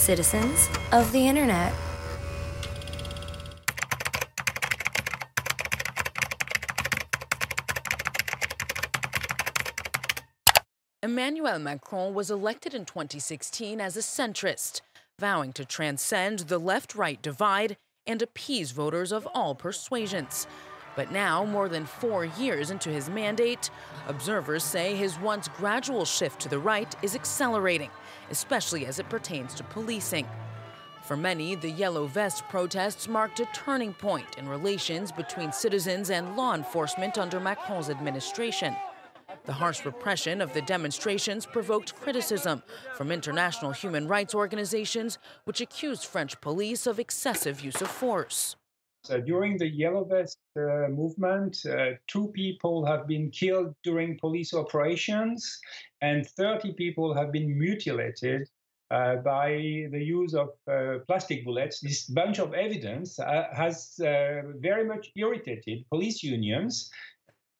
citizens of the internet. Emmanuel Macron was elected in 2016 as a centrist, vowing to transcend the left right divide and appease voters of all persuasions. But now, more than four years into his mandate, observers say his once gradual shift to the right is accelerating, especially as it pertains to policing. For many, the Yellow Vest protests marked a turning point in relations between citizens and law enforcement under Macron's administration. The harsh repression of the demonstrations provoked criticism from international human rights organizations, which accused French police of excessive use of force. So during the Yellow Vest uh, movement, uh, two people have been killed during police operations, and 30 people have been mutilated uh, by the use of uh, plastic bullets. This bunch of evidence uh, has uh, very much irritated police unions.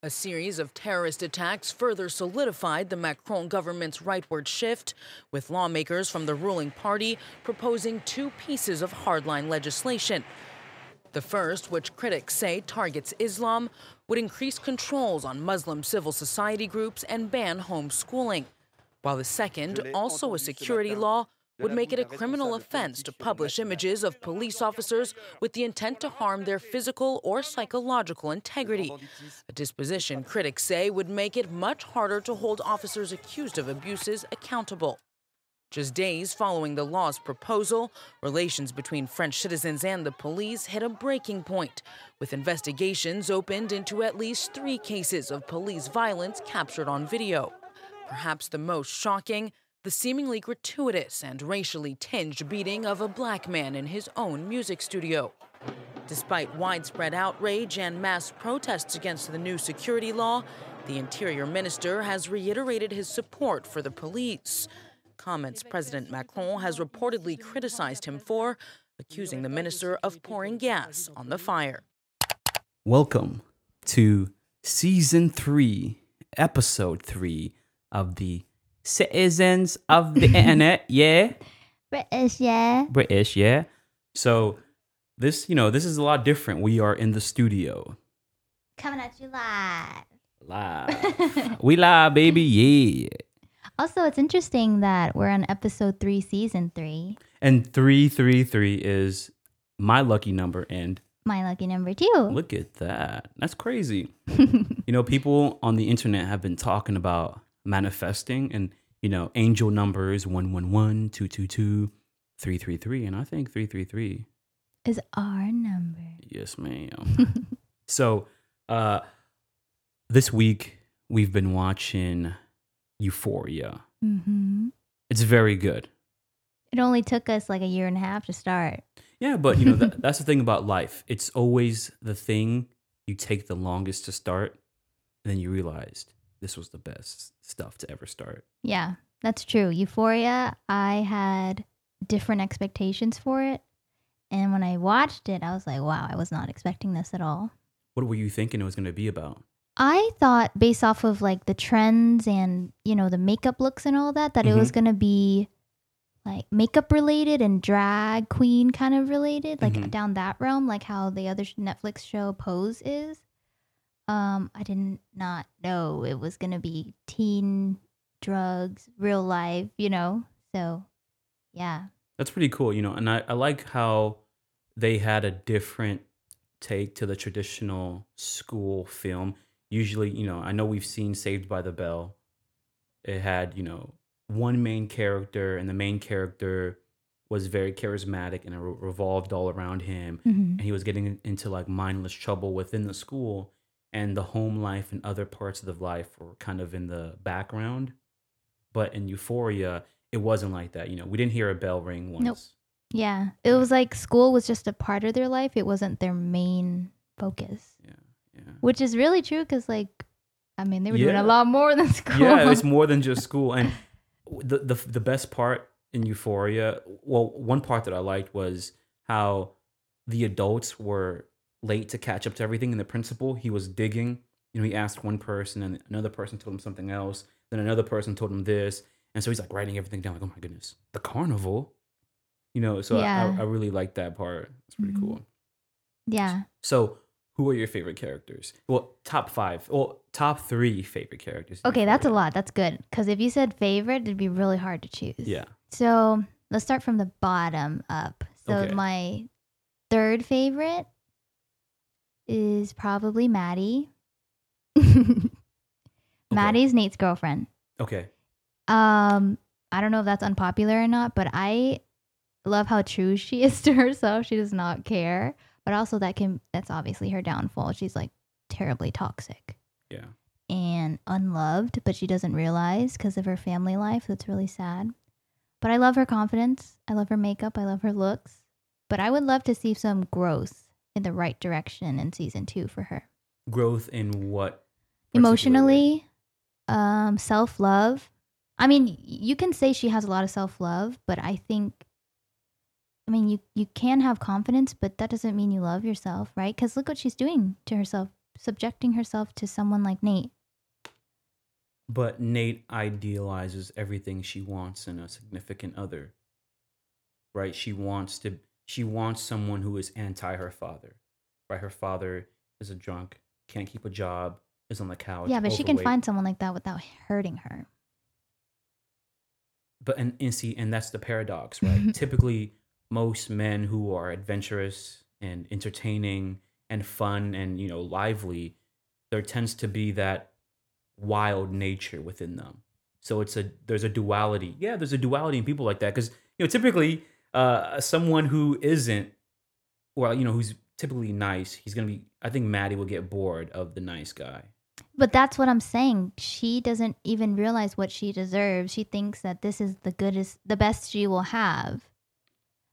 A series of terrorist attacks further solidified the Macron government's rightward shift, with lawmakers from the ruling party proposing two pieces of hardline legislation. The first, which critics say targets Islam, would increase controls on Muslim civil society groups and ban homeschooling, while the second, also a security law, would make it a criminal offense to publish images of police officers with the intent to harm their physical or psychological integrity. A disposition critics say would make it much harder to hold officers accused of abuses accountable. Just days following the law's proposal, relations between French citizens and the police hit a breaking point, with investigations opened into at least three cases of police violence captured on video. Perhaps the most shocking, the seemingly gratuitous and racially tinged beating of a black man in his own music studio. Despite widespread outrage and mass protests against the new security law, the Interior Minister has reiterated his support for the police. Comments President Macron has reportedly criticized him for, accusing the minister of pouring gas on the fire. Welcome to season three, episode three of the Citizens of the Internet. Yeah. British, yeah. British, yeah. So this, you know, this is a lot different. We are in the studio. Coming at you live. Live. we live, baby. Yeah. Also, it's interesting that we're on episode three, season three. And 333 is my lucky number. And My lucky number two. look at that. That's crazy. you know, people on the internet have been talking about manifesting and, you know, angel numbers 111, 222, 333. And I think 333 Is our number. Yes, ma'am. so, uh, this week we've been watching Euphoria. hmm It's very good. It only took us like a year and a half to start. Yeah, but you know that, that's the thing about life. It's always the thing you take the longest to start, and then you realized this was the best stuff to ever start. Yeah, that's true. Euphoria, I had different expectations for it. And when I watched it, I was like, wow, I was not expecting this at all. What were you thinking it was going to be about? I thought based off of like the trends and, you know, the makeup looks and all that, that it was going to be like makeup related and drag queen kind of related, like Mhm. down that realm, like how the other Netflix show Pose is. Um, I didn't not know it was going to be teen drugs, real life, you know? So, yeah. That's pretty cool, you know. And I, I like how they had a different take to the traditional school film. Usually, you know, I know we've seen Saved by the Bell. It had, you know, one main character, and the main character was very charismatic and it re- revolved all around him. Mhm. And he was getting into like mindless trouble within the school, and the home life and other parts of the life were kind of in the background. But in Euphoria, it wasn't like that. You know, we didn't hear a bell ring once. Nope. Yeah. It was like school was just a part of their life. It wasn't their main focus, Yeah, yeah. which is really true because, like, I mean, they were doing a lot more than school. Yeah, it's more than just school. And the, the the best part in Euphoria, well, one part that I liked was how the adults were late to catch up to everything. And the principal, he was digging. You know, he asked one person, and another person told him something else. Then another person told him this, and so he's like writing everything down. Like, oh my goodness, the carnival. You know, so Yeah. I, I really like that part. It's pretty Mhm. cool. Yeah. So, who are your favorite characters? Well, top five. Well, top three favorite characters. Okay, that's a lot. That's good. Because if you said favorite, it'd be really hard to choose. Yeah. So let's start from the bottom up. So Okay. my third favorite is probably Maddy. Maddy's Nate's girlfriend. Okay. Um, I don't know if that's unpopular or not, but I love how true she is to herself. She does not care. But also that can that's obviously her downfall. She's like terribly toxic Yeah. and unloved, but she doesn't realize because of her family life. That's really sad. But I love her confidence. I love her makeup. I love her looks. But I would love to see some growth in the right direction in season two for her. Growth in what? Emotionally, um, self love. I mean, you can say she has a lot of self love, but I think, I mean, you you can have confidence, but that doesn't mean you love yourself, right? Because look what she's doing to herself, subjecting herself to someone like Nate. But Nate idealizes everything she wants in a significant other. Right? She wants to she wants someone who is anti her father. Right? Her father is a drunk, can't keep a job, is on the couch. Yeah, but she can find someone like that without hurting her. but and, and see and that's the paradox right typically most men who are adventurous and entertaining and fun and you know lively there tends to be that wild nature within them so it's a there's a duality yeah there's a duality in people like that because you know typically uh someone who isn't well you know who's typically nice he's gonna be i think maddy will get bored of the nice guy But that's what I'm saying. She doesn't even realize what she deserves. She thinks that this is the goodest, the best she will have.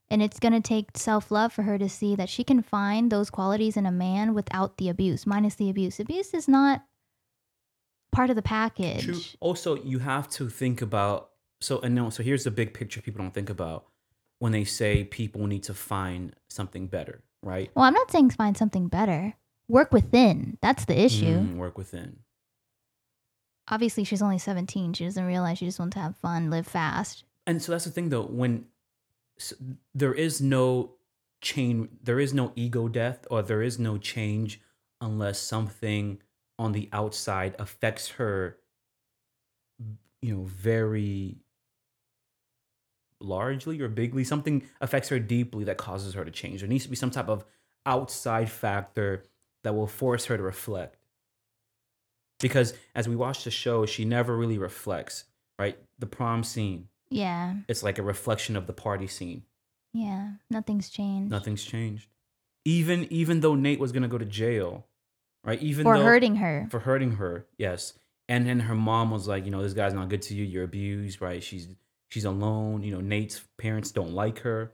And it's going to take self love for her to see that she can find those qualities in a man without the abuse, minus the abuse. Abuse is not part of the package. True. Also, you have to think about so and no. So here's the big picture people don't think about when they say people need to find something better, right? Well, I'm not saying find something better. Work within. That's the issue. Mm, work within. Obviously, she's only 17. She doesn't realize she just wants to have fun, live fast. And so that's the thing, though. When there is no chain, there is no ego death, or there is no change unless something on the outside affects her. You know, very largely or bigly, something affects her deeply that causes her to change. There needs to be some type of outside factor that will force her to reflect. Because as we watch the show, she never really reflects, right? The prom scene, Yeah. it's like a reflection of the party scene. Yeah. Nothing's changed. Nothing's changed. Even even though Nate was gonna go to jail, right? Even For though, hurting her. for hurting her, yes. And then her mom was like, you know, this guy's not good to you. You're abused, right? She's she's alone. You know, Nate's parents don't like her.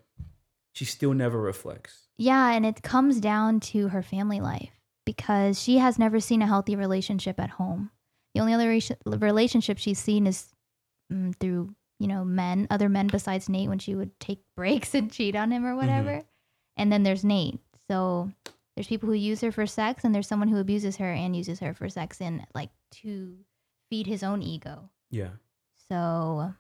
She still never reflects. Yeah, and it comes down to her family life because she has never seen a healthy relationship at home. The only other rela- relationship she's seen is mm, through, you know, men, other men besides Nate when she would take breaks and cheat on him or mm-hmm. whatever. And then there's Nate. So there's people who use her for sex and there's someone who abuses her and uses her for sex and like to feed his own ego. Yeah. So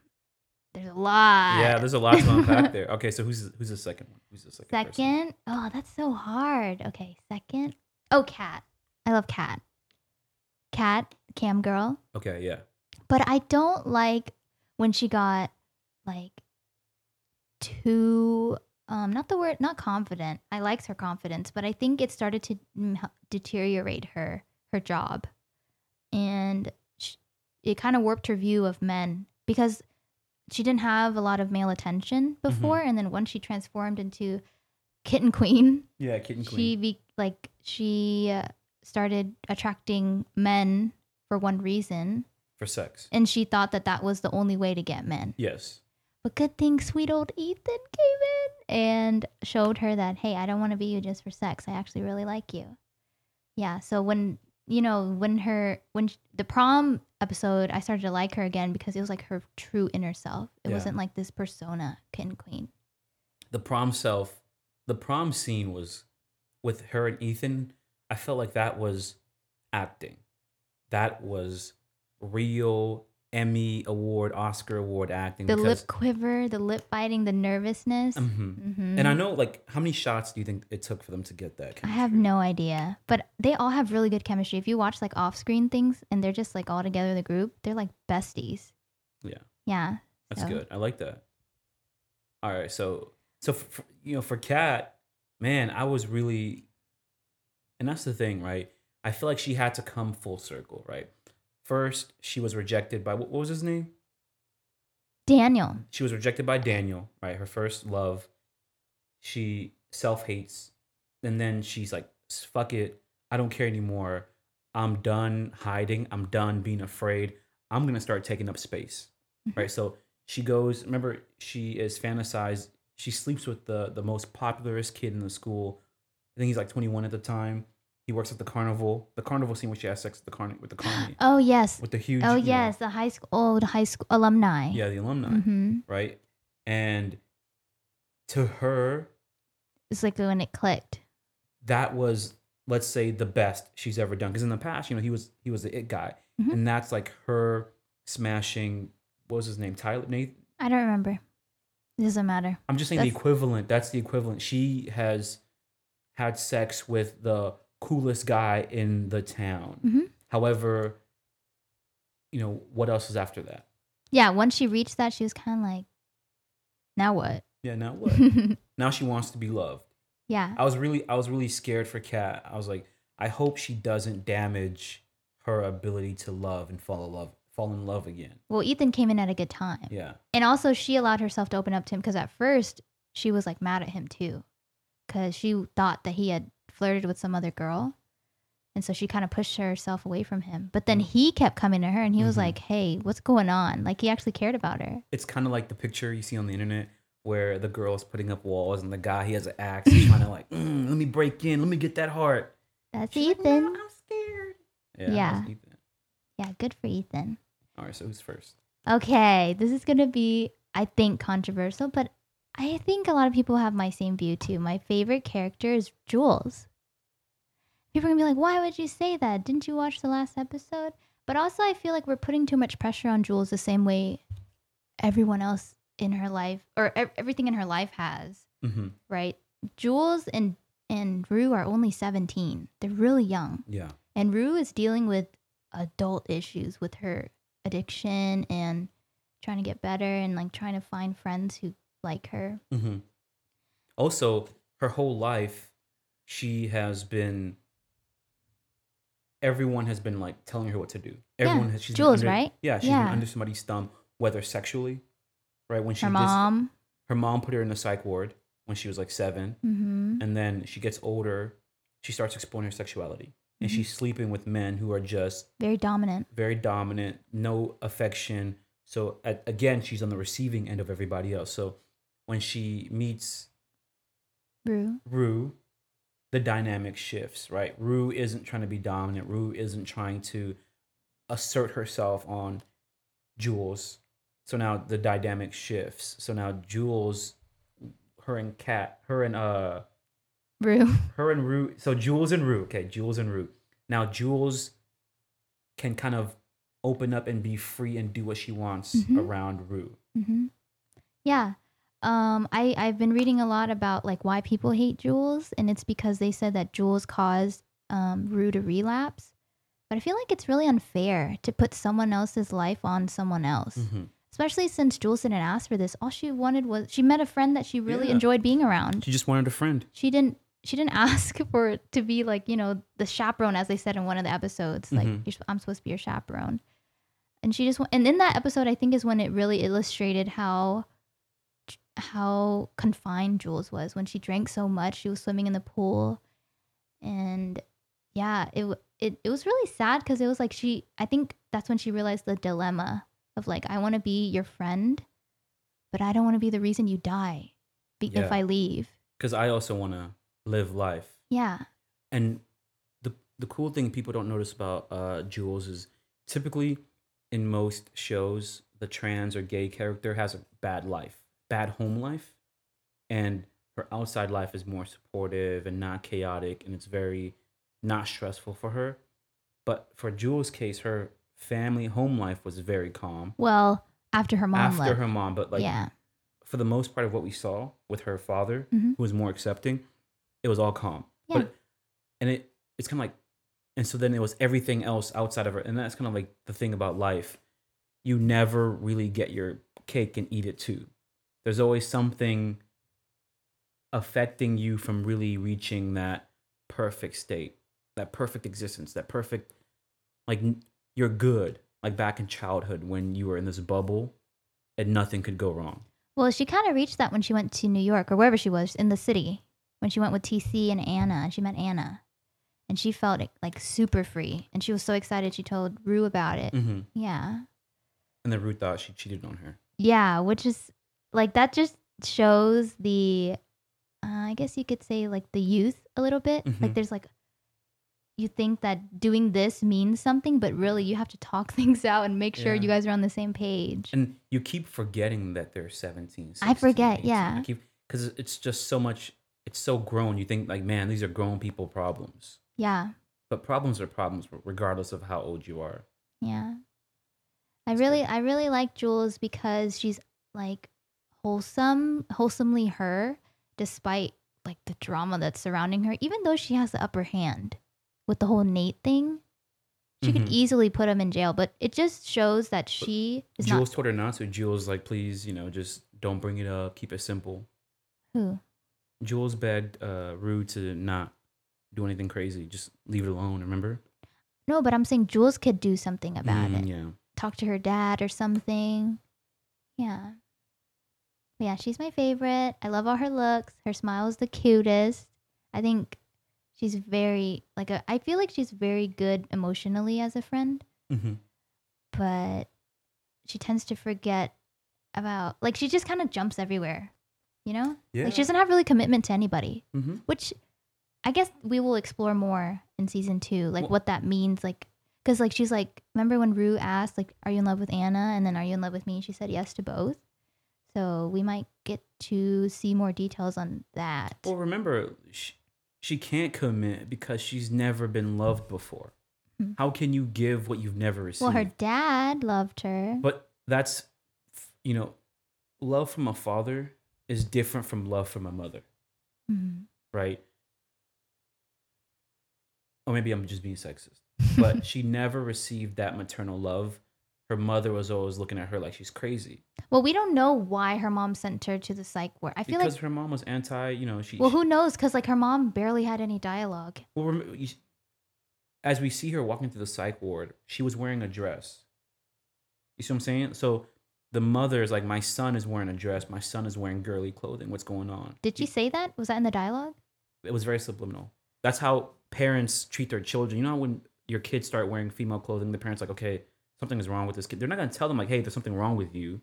there's a lot. Yeah, there's a lot to unpack there. Okay, so who's who's the second one? Who's the second? person? Second, oh, that's so hard. Okay, second. Oh, Kat. I love Kat. Kat, cam girl. Okay, yeah. But I don't like when she got like too um not the word not confident. I liked her confidence, but I think it started to deteriorate her her job. And sh- it kind of warped her view of men because she didn't have a lot of male attention before and then once she transformed into kitten queen Yeah, kitten queen. she be like she uh, started attracting men for one reason for sex. and she thought that that was the only way to get men Yes. but good thing sweet old ethan came in and showed her that hey i don't want to be you just for sex i actually really like you yeah so when you know when her when sh- the prom episode i started to like her again because it was like her true inner self it Yeah. wasn't like this persona kitten queen The prom self, the prom scene was with her and Ethan. I felt like that was acting. That was real Emmy award, Oscar award acting. The lip quiver, the lip biting, the nervousness. Mhm. Mhm. And I know, like, how many shots do you think it took for them to get that? I have no idea, but they all have really good chemistry. If you watch like off-screen things and they're just like all together, the group, they're like besties. Yeah. Yeah. That's So- good. I like that. All right, so so f f- you know for Kat, man, I was really, and that's the thing, right? I feel like she had to come full circle, right? First, she was rejected by what, what was his name? Daniel. She was rejected by Daniel, right? Her first love. She self hates, and then she's like, "Fuck it, I don't care anymore. I'm done hiding. I'm done being afraid. I'm gonna start taking up space." Mhm. Right. So she goes. Remember, she is fantasized. She sleeps with the the most popularest kid in the school. I think he's like 21 at the time. He works at the carnival. The carnival scene where she has sex with the carni with the carny Oh yes. with the huge. Oh you know- yes, the high school old high school alumni. yeah, the alumni. Mm-hmm. Right. And to her, It's like when it clicked. that was let's say the best she's ever done because in the past you know he was he was the it guy Mhm. and that's like her smashing what was his name tyler Nathan? I don't remember. It doesn't matter. i'm just saying the equivalent that's the equivalent she has had sex with the coolest guy in the town Mhm. however you know what else is after that Yeah, once she reached that, she was kind of like, now what? yeah now what now she wants to be loved yeah. I was really I was really scared for Kat. I was like, I hope she doesn't damage her ability to love and fall in love fall in love again. Well, Ethan came in at a good time. Yeah. And also, she allowed herself to open up to him because at first she was like mad at him too, because she thought that he had flirted with some other girl, and so she kind of pushed herself away from him. But then he kept coming to her, and he was Mhm. like, "Hey, what's going on?" Like he actually cared about her. It's kind of like the picture you see on the internet where the girl is putting up walls and the guy he has an axe he's trying to like, mm, let me break in, let me get that heart. That's She's like, Ethan. "No, I'm scared. Yeah. Yeah. that's Ethan. Yeah, good for Ethan. All right, so who's first? Okay, this is gonna be, I think, controversial, but I think a lot of people have my same view too. My favorite character is Jules. People are gonna be like, "Why would you say that? Didn't you watch the last episode?" But also, I feel like we're putting too much pressure on Jules the same way everyone else in her life or ev- everything in her life has, Mm-hmm. right? Jules and and Rue are only seventeen. They're really young. Yeah. And Rue is dealing with adult issues with her addiction and trying to get better and like trying to find friends who like her. Mm-hmm. Also, her whole life, she has been. Everyone has been like telling her what to do. Everyone has. She's Jules, under- right? Yeah, she's Yeah. been under somebody's thumb, whether sexually, right? When she Her dis- mom. her mom put her in the psych ward when she was like 7 Mm-hmm. and then she gets older. She starts exploring her sexuality, and Mhm. she's sleeping with men who are just Very dominant. very dominant, no affection. So at, again, she's on the receiving end of everybody else. So when she meets Rue. Rue, the dynamic shifts, right? Rue isn't trying to be dominant. Rue isn't trying to assert herself on Jules. So now the dynamic shifts. So now Jules, her and Kat, her and uh, Rue. her and Rue. So Jules and Rue. Okay, Jules and Rue. Now Jules can kind of open up and be free and do what she wants Mhm. around Rue. Mm-hmm. Yeah. Um, I, I've been reading a lot about like why people hate Jules, and it's because they said that Jules caused um, Rue to relapse. But I feel like it's really unfair to put someone else's life on someone else. Mhm. especially since Jules didn't ask for this. All she wanted was she met a friend that she really Yeah. enjoyed being around. She just wanted a friend. She didn't she didn't ask for it to be like you know the chaperone, as they said in one of the episodes. Like Mhm. you're, I'm supposed to be your chaperone, and she just and in that episode, I think is when it really illustrated how how confined Jules was when she drank so much. She was swimming in the pool, and yeah, it it it was really sad because it was like she. I think that's when she realized the dilemma of like I want to be your friend, but I don't want to be the reason you die be- if I leave. Because I also want to live life. Yeah. And the the cool thing people don't notice about uh, Jules is typically in most shows the trans or gay character has a bad life, bad home life, and her outside life is more supportive and not chaotic, and it's very not stressful for her. But for Jules' case, her family home life was very calm Well, after her mom after left. her mom, but like yeah. for the most part of what we saw with her father, Mhm. who was more accepting, it was all calm. Yeah. But and it it's kind of like, and so then it was everything else outside of her, and that's kind of like the thing about life. You never really get your cake and eat it too. There's always something affecting you from really reaching that perfect state, that perfect existence, that perfect, like you're good, like back in childhood when you were in this bubble and nothing could go wrong. Well, she kind of reached that when she went to New York or wherever she was in the city. When she went with TC and Anna, and she met Anna, and she felt like super free, and she was so excited. She told Rue about it. Mm-hmm. Yeah, And then Rue thought she cheated on her. yeah, which is like that just shows the, uh, I guess you could say like the youth a little bit. Like Mhm. there's like, you think that doing this means something, but really you have to talk things out and make sure Yeah. you guys are on the same page. And you keep forgetting that they're 17. I forget, 18. yeah. Because it's just so much. It's so grown. You think like, man, these are grown people problems. yeah. But problems are problems, regardless of how old you are. Yeah. I really. I really like Jules because she's like wholesome, wholesomely her despite like the drama that's surrounding her even though she has the upper hand with the whole Nate thing. She could Mhm. easily put him in jail, but it just shows that she is Jules not told her not to. Jules like, please, you know, just don't bring it up. Keep it simple. who. Jules begged uh, Rue to not do anything crazy. Just leave it alone. Remember? No, but I'm saying Jules could do something about Mm, it. Yeah. Talk to her dad or something. Yeah. Yeah, she's my favorite. I love all her looks. Her smile is the cutest. I think she's very like a, I feel like she's very good emotionally as a friend, Mm-hmm. but she tends to forget about like she just kind of jumps everywhere. You know? Yeah. Like she doesn't have really commitment to anybody, mm-hmm. which I guess we will explore more in season 2, like Well- what that means like cuz like she's like remember when Rue asked like are you in love with Anna and then are you in love with me? And she said yes to both. So we might get to see more details on that. Well, remember, she, she can't commit because she's never been loved before. Hmm. How can you give what you've never received? Well, her dad loved her. But that's, you know, love from a father is different from love from a mother, Mhm. right? Or maybe I'm just being sexist. But she never received that maternal love. Her mother was always looking at her like she's crazy well, we don't know why her mom sent her to the psych ward. I feel like. because like her mom was anti. You know, she. well, who knows? Because like her mom barely had any dialogue. Well, as we see her walking through the psych ward, she was wearing a dress. You see what I'm saying? So the mother is like, my son is wearing a dress. My son is wearing girly clothing. What's going on? Did she say that? Was that in the dialogue? It was very subliminal. That's how parents treat their children. You know, when your kids start wearing female clothing, the parents like, okay, something is wrong with this kid. They're not gonna tell them like, hey, there's something wrong with you.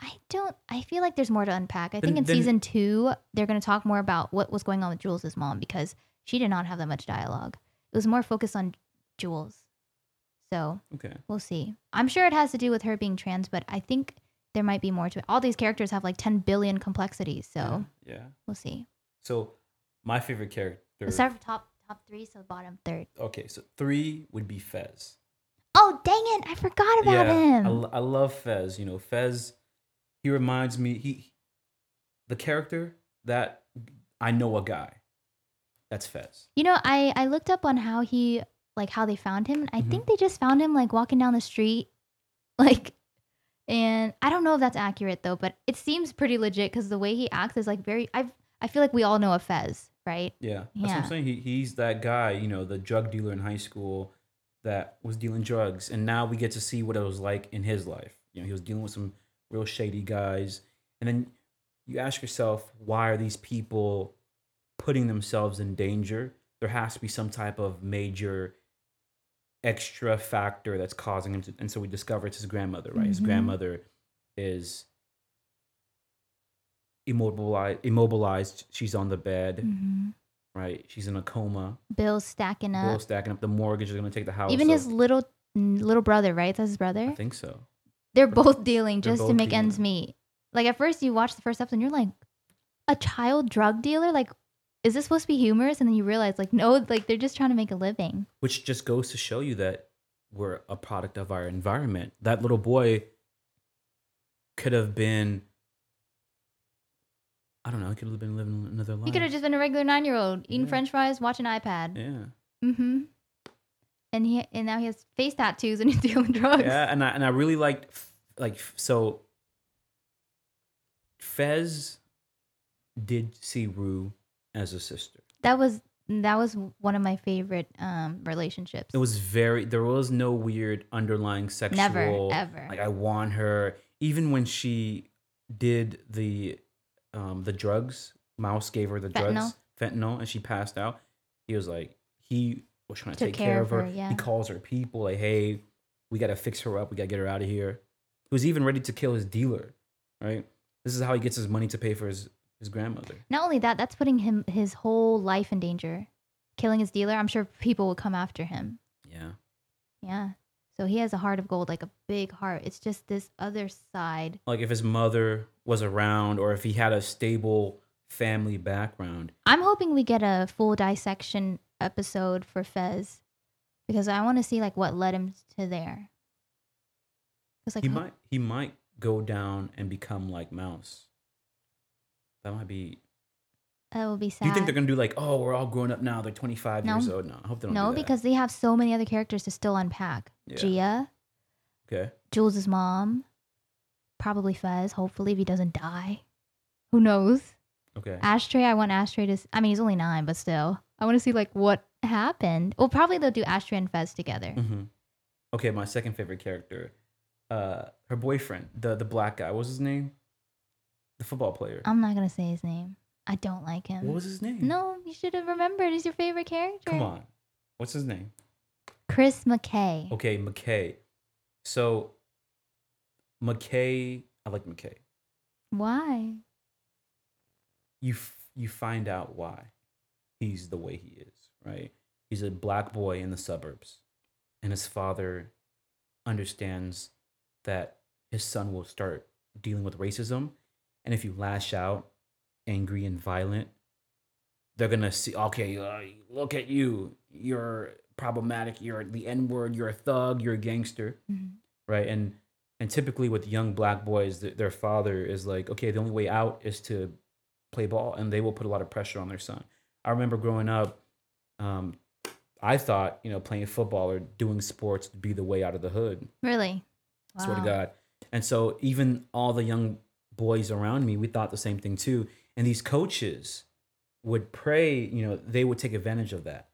I don't. I feel like there's more to unpack. I Then- think in then- season two they're going to talk more about what was going on with Jules' mom because she did not have that much dialogue. It was more focused on Jules. So Okay. we'll see. I'm sure it has to do with her being trans, but I think there might be more to it. All these characters have like 10 billion complexities, so Yeah. yeah. we'll see. So my favorite character. Let's start from top top three, so bottom third. Okay, so three would be Fez. Oh dang it! I forgot about him. I, I love Fez. You know, Fez. He reminds me. He, the character that I know a guy. That's Fez. You know, I I looked up on how he like how they found him. and I Mhm. think they just found him like walking down the street, like, and I don't know if that's accurate though, but it seems pretty legit because the way he acts is like very. I I feel like we all know a Fez, right? Yeah, that's what Yeah. I'm saying. He, he's that guy. You know, the drug dealer in high school that was dealing drugs, and now we get to see what it was like in his life. You know, he was dealing with some real shady guys, and then you ask yourself, why are these people putting themselves in danger? There has to be some type of major extra factor that's causing him to and so we discover it's his grandmother right his Mhm. grandmother is immobilized immobilized she's on the bed Mm-hmm. Right she's in a coma Bill's stacking up. stacking up the mortgage is going to take the house Even so- his little little brother, right? That's his brother. i think so They're both dealing They're just to both make ends meet. Like at first, you watch the first episode, and you're like, a child drug dealer. Like, is this supposed to be humorous? And then you realize, like, no, like they're just trying to make a living. which just goes to show you that we're a product of our environment. That little boy could have been I don't know, he could have been living another life. He could have just been a regular nine year old eating Yeah. French fries, watching iPad. Yeah. Mm-hmm. And he and now he has face tattoos and he's dealing drugs. Yeah, and I and I really liked like so Fez did see Rue as a sister. That was that was one of my favorite um relationships. It was very there was no weird underlying sexual Never, ever. like I want her even when she did the um the drugs Mouse gave her the drugs Fentanyl? fentanyl and she passed out he was like he was trying to Took take care of her, yeah. he calls her people like hey we got to fix her up we got to get her out of here he was even ready to kill his dealer right this is how he gets his money to pay for his his grandmother Not only that, that's putting him his whole life in danger. Killing his dealer, I'm sure people will come after him. yeah Yeah. So he has a heart of gold, like a big heart. It's just this other side. like if his mother was around or if he had a stable family background I'm hoping we get a full dissection episode for Fez because I want to see like what led him to there. Cause like he might he might go down and become like Mouse. That might be. That will be sad. Do you think they're gonna do like, oh, we're all grown up now? They're 25 No. years old. No, I hope they don't. no, do because they have so many other characters to still unpack. Yeah. Gia, okay, Jules's mom, probably Fez. Hopefully, if he doesn't die, who knows? okay, Ashtray, I want Ashtray to. I mean, he's only nine, but still, I want to see like what happened. Well, probably they'll do Ashtray and Fez together. hmm okay. My second favorite character, uh, her boyfriend, the the black guy. What was his name? The football player. I'm not gonna say his name. I don't like him. what was his name? No, you should have remembered. He's your favorite character. Come on. What's his name? Chris McKay. Okay, McKay. So, McKay, I like McKay. Why? you f- you find out why he's the way he is, right? He's a black boy in the suburbs, and his father understands that his son will start dealing with racism, and if you lash out, angry and violent, they're gonna see. Okay, uh, look at you. You're problematic. You're the N word. You're a thug. You're a gangster Mhm. right? And and typically with young black boys, th- their father is like, okay, the only way out is to play ball, and they will put a lot of pressure on their son. I remember growing up, um, I thought you know playing football or doing sports would be the way out of the hood. Really? Swear to God. And so even all the young boys around me, we thought the same thing too. And these coaches would pray, you know, they would take advantage of that.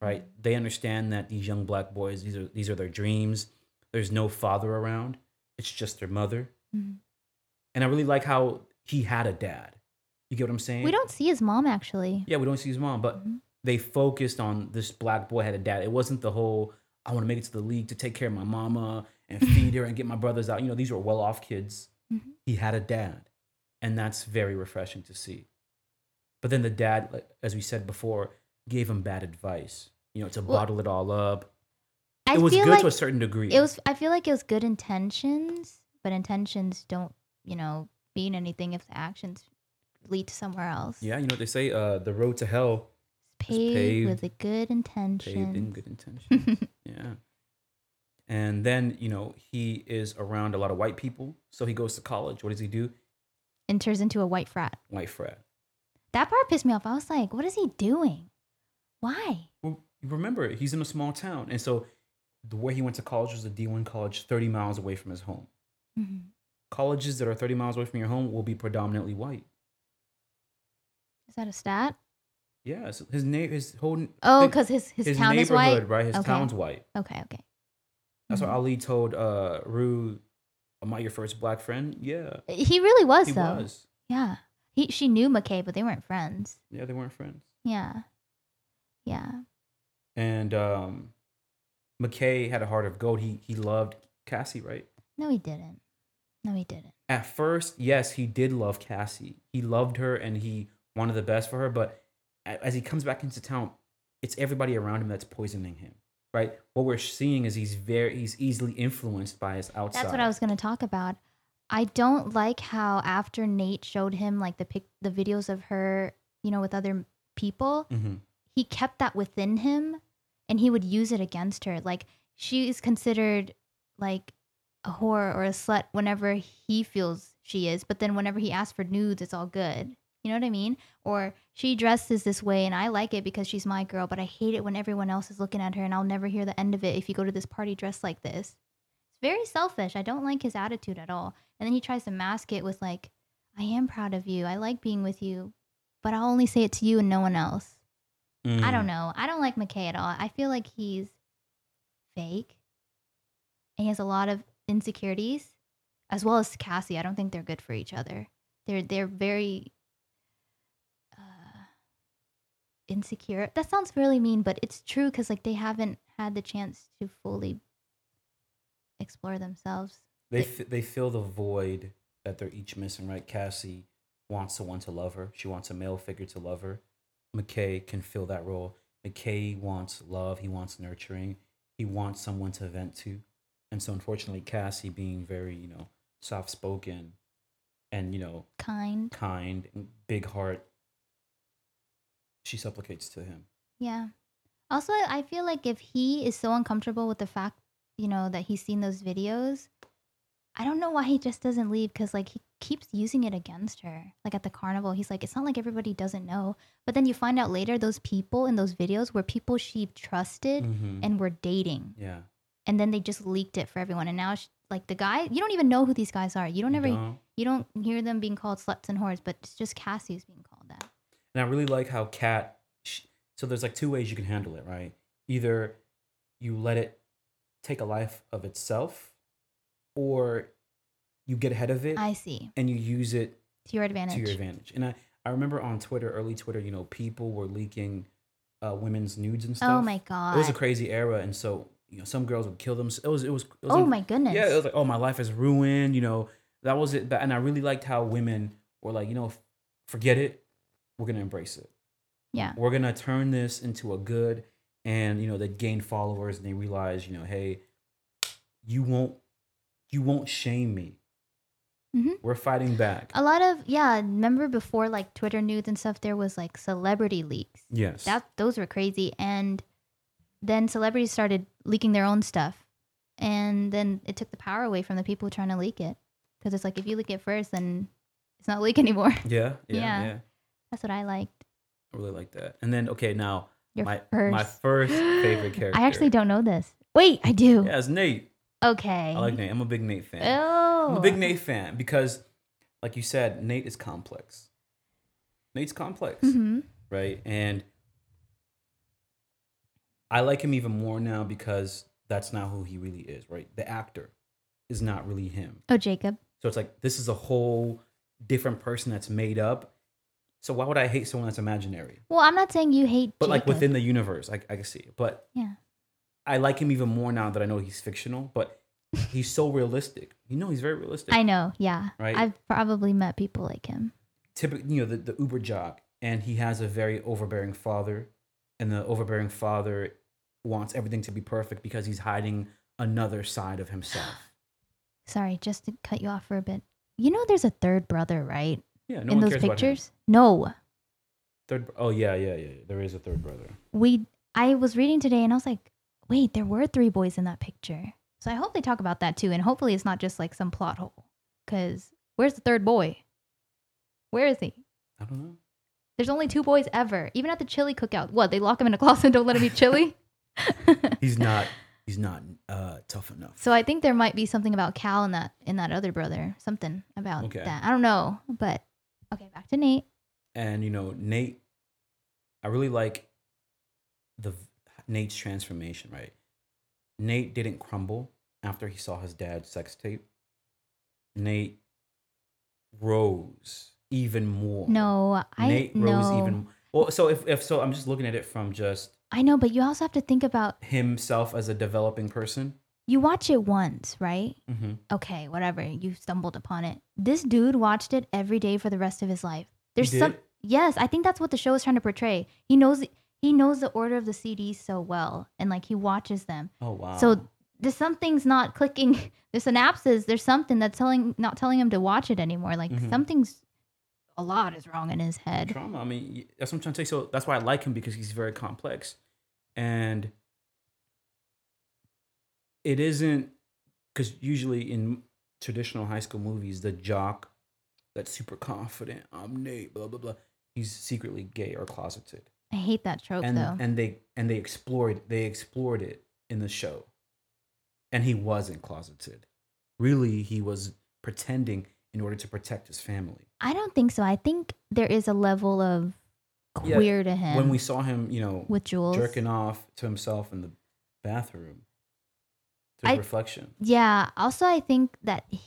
Right? They understand that these young black boys, these are these are their dreams. There's no father around. It's just their mother. Mhm. And I really like how he had a dad. You get what I'm saying? We don't see his mom actually. Yeah, we don't see his mom, but Mhm. they focused on this black boy had a dad. It wasn't the whole I want to make it to the league to take care of my mama and feed her and get my brothers out. You know, these were well off kids. Mhm. He had a dad, and that's very refreshing to see. But then the dad, as we said before, gave him bad advice. You know, to Well, bottle it all up. I it was good like to a certain degree. it was. I feel like it was good intentions, but intentions don't, you know, mean anything if the actions lead to somewhere else. yeah, you know what they say? Uh, the road to hell paved, paved- with a good intention. paved in good intention. Yeah. And then, you know, he is around a lot of white people. So he goes to college. What does he do? Enters into a white frat. White frat. That part pissed me off. I was like, what is he doing? Why? Well, remember, he's in a small town. And so the way he went to college was a D1 college 30 miles away from his home. Mhm. Colleges that are 30 miles away from your home will be predominantly white. Is that a stat? Yeah. So his name, his whole Oh, because his, his, his town is neighborhood, white. right? His Okay. town's white. Okay, okay. That's Mhm. what Ali told uh Rue, Am I your first black friend? Yeah. He really was He though. was. Yeah. He she knew McKay, but they weren't friends. Yeah, they weren't friends. Yeah. Yeah. And um McKay had a heart of gold. He he loved Cassie, right? No, he didn't. No, he didn't. At first, yes, he did love Cassie. He loved her and he wanted the best for her, but as he comes back into town, it's everybody around him that's poisoning him. Right? What we're seeing is he's very he's easily influenced by his outside. That's what I was going to talk about. I don't like how after Nate showed him like the pic, the videos of her, you know, with other people, hmm he kept that within him and he would use it against her. Like she is considered like a whore or a slut whenever he feels she is, but then whenever he asks for nudes, it's all good. You know what I mean? Or she dresses this way and I like it because she's my girl, but I hate it when everyone else is looking at her and I'll never hear the end of it if you go to this party dressed like this. It's very selfish. I don't like his attitude at all. And then he tries to mask it with like, I am proud of you. I like being with you, but I'll only say it to you and no one else. I Mm. don't know. I don't like McKay at all. I feel like he's fake. And he has a lot of insecurities, as well as Cassie. I don't think they're good for each other. They're they're very uh, insecure. That sounds really mean, but it's true because like they haven't had the chance to fully explore themselves. They f- they fill the void that they're each missing, right? Cassie wants someone to love her. She wants a male figure to love her. McKay can fill that role. McKay wants love. He wants nurturing. He wants someone to vent to. And so, unfortunately, Cassie, being very you know soft spoken, and you know Kind. kind big heart, she supplicates to him. Yeah. Also, I feel like if he is so uncomfortable with the fact, you know, that he's seen those videos, I don't know why he just doesn't leave because, like, he keeps using it against her. Like at the carnival, he's like, it's not like everybody doesn't know. But then you find out later those people in those videos were people she trusted Mhm. and were dating. Yeah. And then they just leaked it for everyone. And now, sh like, the guy, you don't even know who these guys are. You don't ever, you don't hear them being called sluts and whores, but it's just Cassie who's being. And I really like how Kat. so there's like two ways you can handle it, right? Either you let it take a life of itself, or you get ahead of it I see. and you use it To your advantage. to your advantage. And I, I remember on Twitter, early Twitter, you know, people were leaking uh, women's nudes and stuff. Oh my God. It was a crazy era, and so you know, some girls would kill them. It was, it was. It was Oh un- my goodness. Yeah, it was like, oh, my life is ruined. You know, that was it. And I really liked how women were like, you know, forget it. We're gonna embrace it. yeah. We're gonna turn this into a good. And you know, they gain followers, and they realize, you know, hey, you won't, you won't shame me. Mhm. We're fighting back. A lot of yeah, remember before like Twitter nudes and stuff, there was like celebrity leaks. yes. That those were crazy. And then celebrities started leaking their own stuff. And then it took the power away from the people trying to leak it. Because it's like if you leak it first, then it's not leak anymore. yeah, yeah, Yeah. yeah. That's what I liked. I really like that. And then okay, now Your my first. my first favorite character. I actually don't know this. Wait, I do. Yeah, it's Nate. Okay. I like Nate. I'm a big Nate fan. Oh. I'm a big Nate fan because, like you said, Nate is complex. Nate's complex, hmm right? And I like him even more now because that's not who he really is, right? The actor is not really him. Oh, Jacob. So it's like this is a whole different person that's made up. So why would I hate someone that's imaginary? Well, I'm not saying you hate But like within the universe, I, I can see it. But Yeah. I like him even more now that I know he's fictional. But he's so realistic. You know, he's very realistic. I know, yeah. Right? I've probably met people like him. typically you know the, the uber jock and he has a very overbearing father and the overbearing father wants everything to be perfect because he's hiding another side of himself Sorry, just to cut you off for a bit. You know there's a third brother, right? Yeah no In one those cares about him. pictures? No. third oh yeah yeah yeah there is a third brother We I was reading today and I was like, wait, there were three boys in that picture. So I hope they talk about that too. And hopefully it's not just like some plot hole. Cause where's the third boy? Where is he? i don't know There's only two boys ever. Even at the chili cookout. What, they lock him in a closet and don't let him eat chili? he's not he's not uh tough enough So I think there might be something about Cal in that in that other brother. Something about Okay. that. I don't know. But okay, back to Nate. and you know nate i really like the nate's transformation right nate didn't crumble after he saw his dad's sex tape nate rose even more No, I nate no. rose even well so if, if so i'm just looking at it from just I know, but you also have to think about himself as a developing person you watch it once, right? mm-hmm. Okay, whatever. You stumbled upon it. This dude watched it every day for the rest of his life. There's some Yes, I think that's what the show is trying to portray. He knows he knows the order of the CDs so well and like he watches them. oh wow So there's something's not clicking. The synapses, there's something that's telling not telling him to watch it anymore. Like Mhm. something's a lot is wrong in his head. trauma. I mean, that's what I'm trying to say. So that's why I like him because he's very complex, and it isn't because usually in traditional high school movies, the jock that's super confident, I'm Nate, blah blah blah, he's secretly gay or closeted, I hate that trope and though. and they and they explored they explored it in the show, and he wasn't closeted. Really, he was pretending in order to protect his family. I don't think so. I think there is a level of Yeah, to him When we saw him, you know, with Jules. jerking off to himself in the bathroom, his I- reflection. Yeah. Also, I think that he,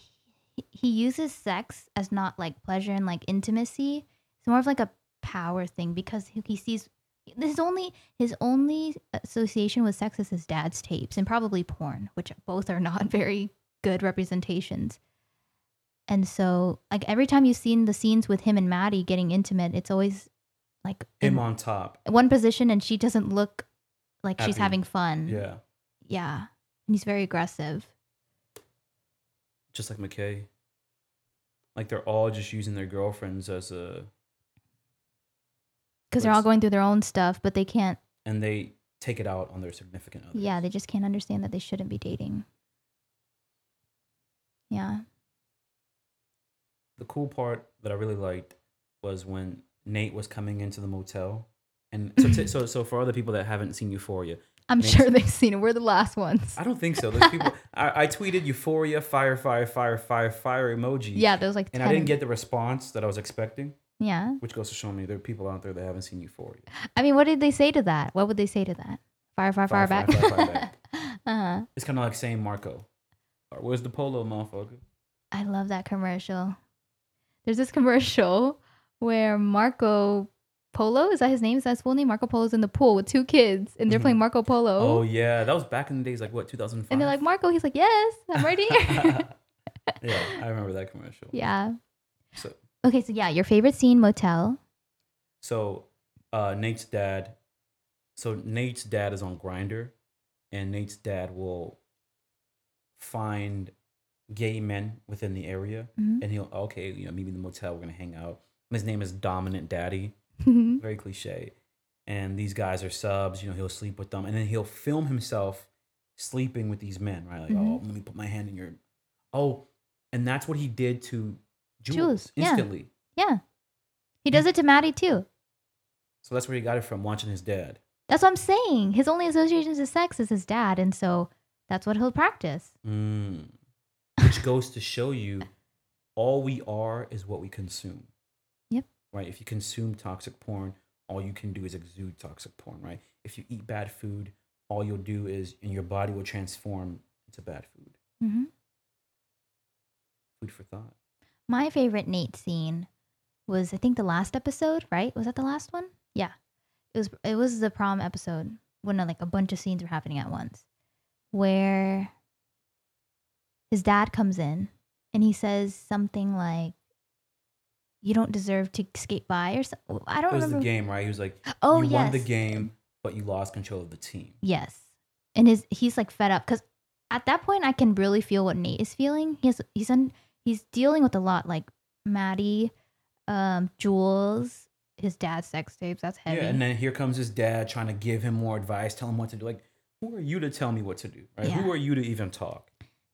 he uses sex as not like pleasure and like intimacy. It's more of like a power thing because he, sees his only his only association with sex is his dad's tapes and probably porn, which both are not very good representations. And so, like every time you've seen the scenes with him and Maddy getting intimate, it's always like Him on top. one position, and she doesn't look like she's having fun. Yeah. yeah. He's very aggressive. just like McKay. Like they're all just using their girlfriends as a, because they're all going through their own stuff, but they can't. and they take it out on their significant other. Yeah, they just can't understand that they shouldn't be dating. Yeah. The cool part that I really liked was when Nate was coming into the motel, and so t- so so for other people that haven't seen Euphoria, I'm sure they've seen it. We're the last ones. I don't think so. Those people, I, I tweeted Euphoria, fire, fire, fire, fire, fire emoji. Yeah, there was like and 10. I didn't get the response that I was expecting, Yeah. which goes to show me there are people out there that haven't seen Euphoria. I mean, what did they say to that? What would they say to that? Fire, fire, fire, Fire, back. fire, fire, fire uh-huh. It's kind of like saying Marco. Where's the polo, motherfucker? I love that commercial. There's this commercial where Marco Polo, is that his name? Is that his full name? Marco Polo's in the pool with two kids and they're Mhm. playing Marco Polo. Oh yeah, that was back in the days, like what 2005. and they're like, Marco, he's like, Yes, I'm right here. yeah, I remember that commercial. yeah. So, Okay, so yeah, your favorite scene, motel. so uh, Nate's dad. So Nate's dad is on Grindr, and Nate's dad will find gay men within the area, Mhm. and he'll okay, you know, maybe in the motel. We're gonna hang out. His name is Dominant Daddy. Mhm. very cliche. And these guys are subs, you know, he'll sleep with them and then he'll film himself sleeping with these men, right? Like, Mhm. oh, let me put my hand in your Oh, and that's what he did to Jules, Jules, yeah. instantly. yeah. He does it to Maddy too. So that's where he got it from, watching his dad. That's what I'm saying. His only association to sex is his dad, and so that's what he'll practice. Mm. Which goes to show you all we are is what we consume. Right? If you consume toxic porn, all you can do is exude toxic porn, right? If you eat bad food, all you'll do is, and your body will transform into bad food. hmm Food for thought. My favorite Nate scene was, I think, the last episode. Right? Was that the last one? Yeah. It was. It was the prom episode when uh, like a bunch of scenes were happening at once, where his dad comes in and he says something like, "You don't deserve to skate by," or something. I don't It was remember. the game, right? He was like, Oh you yes. won the game, but you lost control of the team. Yes. And his he's like fed up because at that point I can really feel what Nate is feeling. He's he's un, he's dealing with a lot like Maddy, um, Jules, his dad's sex tapes. That's heavy. Yeah, and then here comes his dad trying to give him more advice, tell him what to do. Like, who are you to tell me what to do? Right? Who are you to even talk?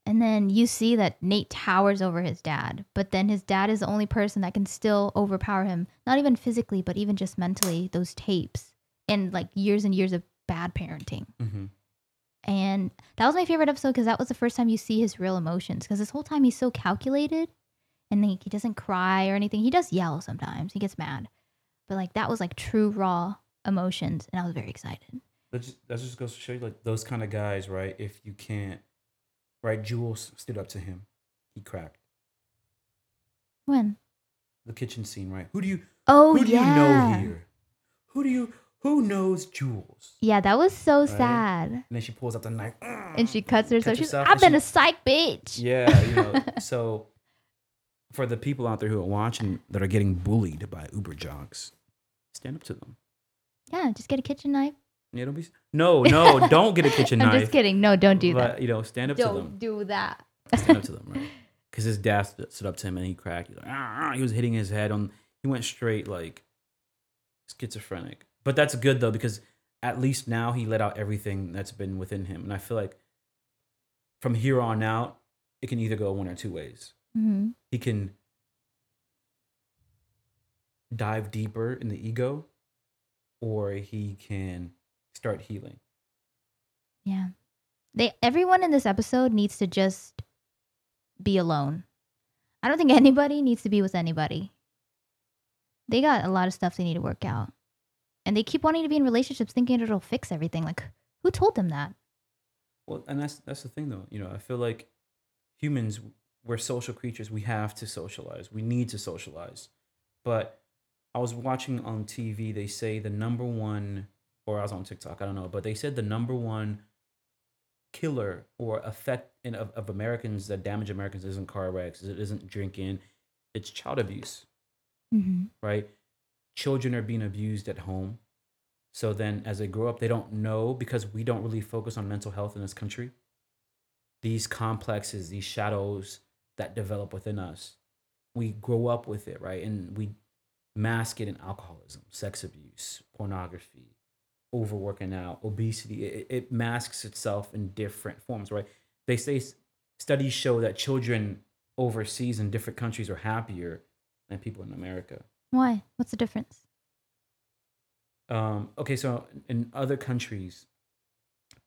And then you see that Nate towers over his dad, but then his dad is the only person that can still overpower him, not even physically, but even just mentally, those tapes and like years and years of bad parenting. Mm-hmm. And that was my favorite episode because that was the first time you see his real emotions. Because this whole time he's so calculated and like, he doesn't cry or anything. He does yell sometimes, he gets mad. But like that was like true, raw emotions. And I was very excited. That just, that just goes to show you, like, those kind of guys, right? If you can't, right? Jules stood up to him. He cracked. When? The kitchen scene, right? Who do you, Oh, who do yeah. you know here? Who do you, who knows Jules? Yeah, that was so Right? sad. And then she pulls out the knife. And she cuts herself. She's herself, I've been she- a psych bitch. Yeah, you know. so for the people out there who are watching that are getting bullied by Uber jocks, stand up to them. Yeah, just get a kitchen knife. Yeah, don't be. No, no, don't get a kitchen knife. I'm knife. just kidding. No, don't do but, that. You know, stand up to them. Don't them. do that. Stand up to them, right? Because his dad stood stood up to him and he cracked. He, like, "Ah, ah," he was hitting his head on. He went straight like schizophrenic. But that's good though because at least now he let out everything that's been within him, and I feel like from here on out, it can either go one or two ways. hmm He can dive deeper in the ego, or he can start healing. Yeah. They everyone in this episode needs to just be alone. I don't think anybody needs to be with anybody. They got a lot of stuff they need to work out. And they keep wanting to be in relationships thinking it'll fix everything. Like who told them that? Well, and that's that's the thing, though. You know, I feel like humans, we're social creatures. We have to socialize. We need to socialize. But I was watching on TV. They say the number one, or I was on TikTok. I don't know, but they said the number one killer or effect in, of, of Americans that damage Americans isn't car wrecks. It isn't drinking. It's child abuse Mm-hmm. right? Children are being abused at home. So then as they grow up, they don't know because we don't really focus on mental health in this country. These complexes, these shadows that develop within us, we grow up with it, right? And we mask it in alcoholism, sex abuse, pornography, overworking out, obesity. It, it masks itself in different forms, right? They say studies show that children overseas in different countries are happier than people in America. Why? What's the difference? Um, okay, so in other countries,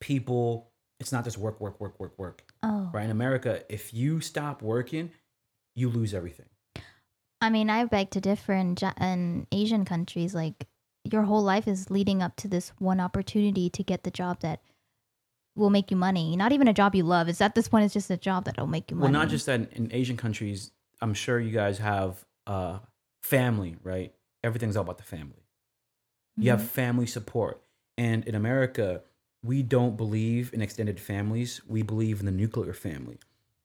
people, it's not just work, work, work, work, work. Oh. Right in America, if you stop working, you lose everything. I mean, I beg to differ in, in Asian countries. Like, your whole life is leading up to this one opportunity to get the job that will make you money. Not even a job you love. It's at this point, it's just a job that'll make you Well, money. not just that in Asian countries, I'm sure you guys have uh, family, right? Everything's all about the family. You have Mhm. family support. And in America, we don't believe in extended families. We believe in the nuclear family.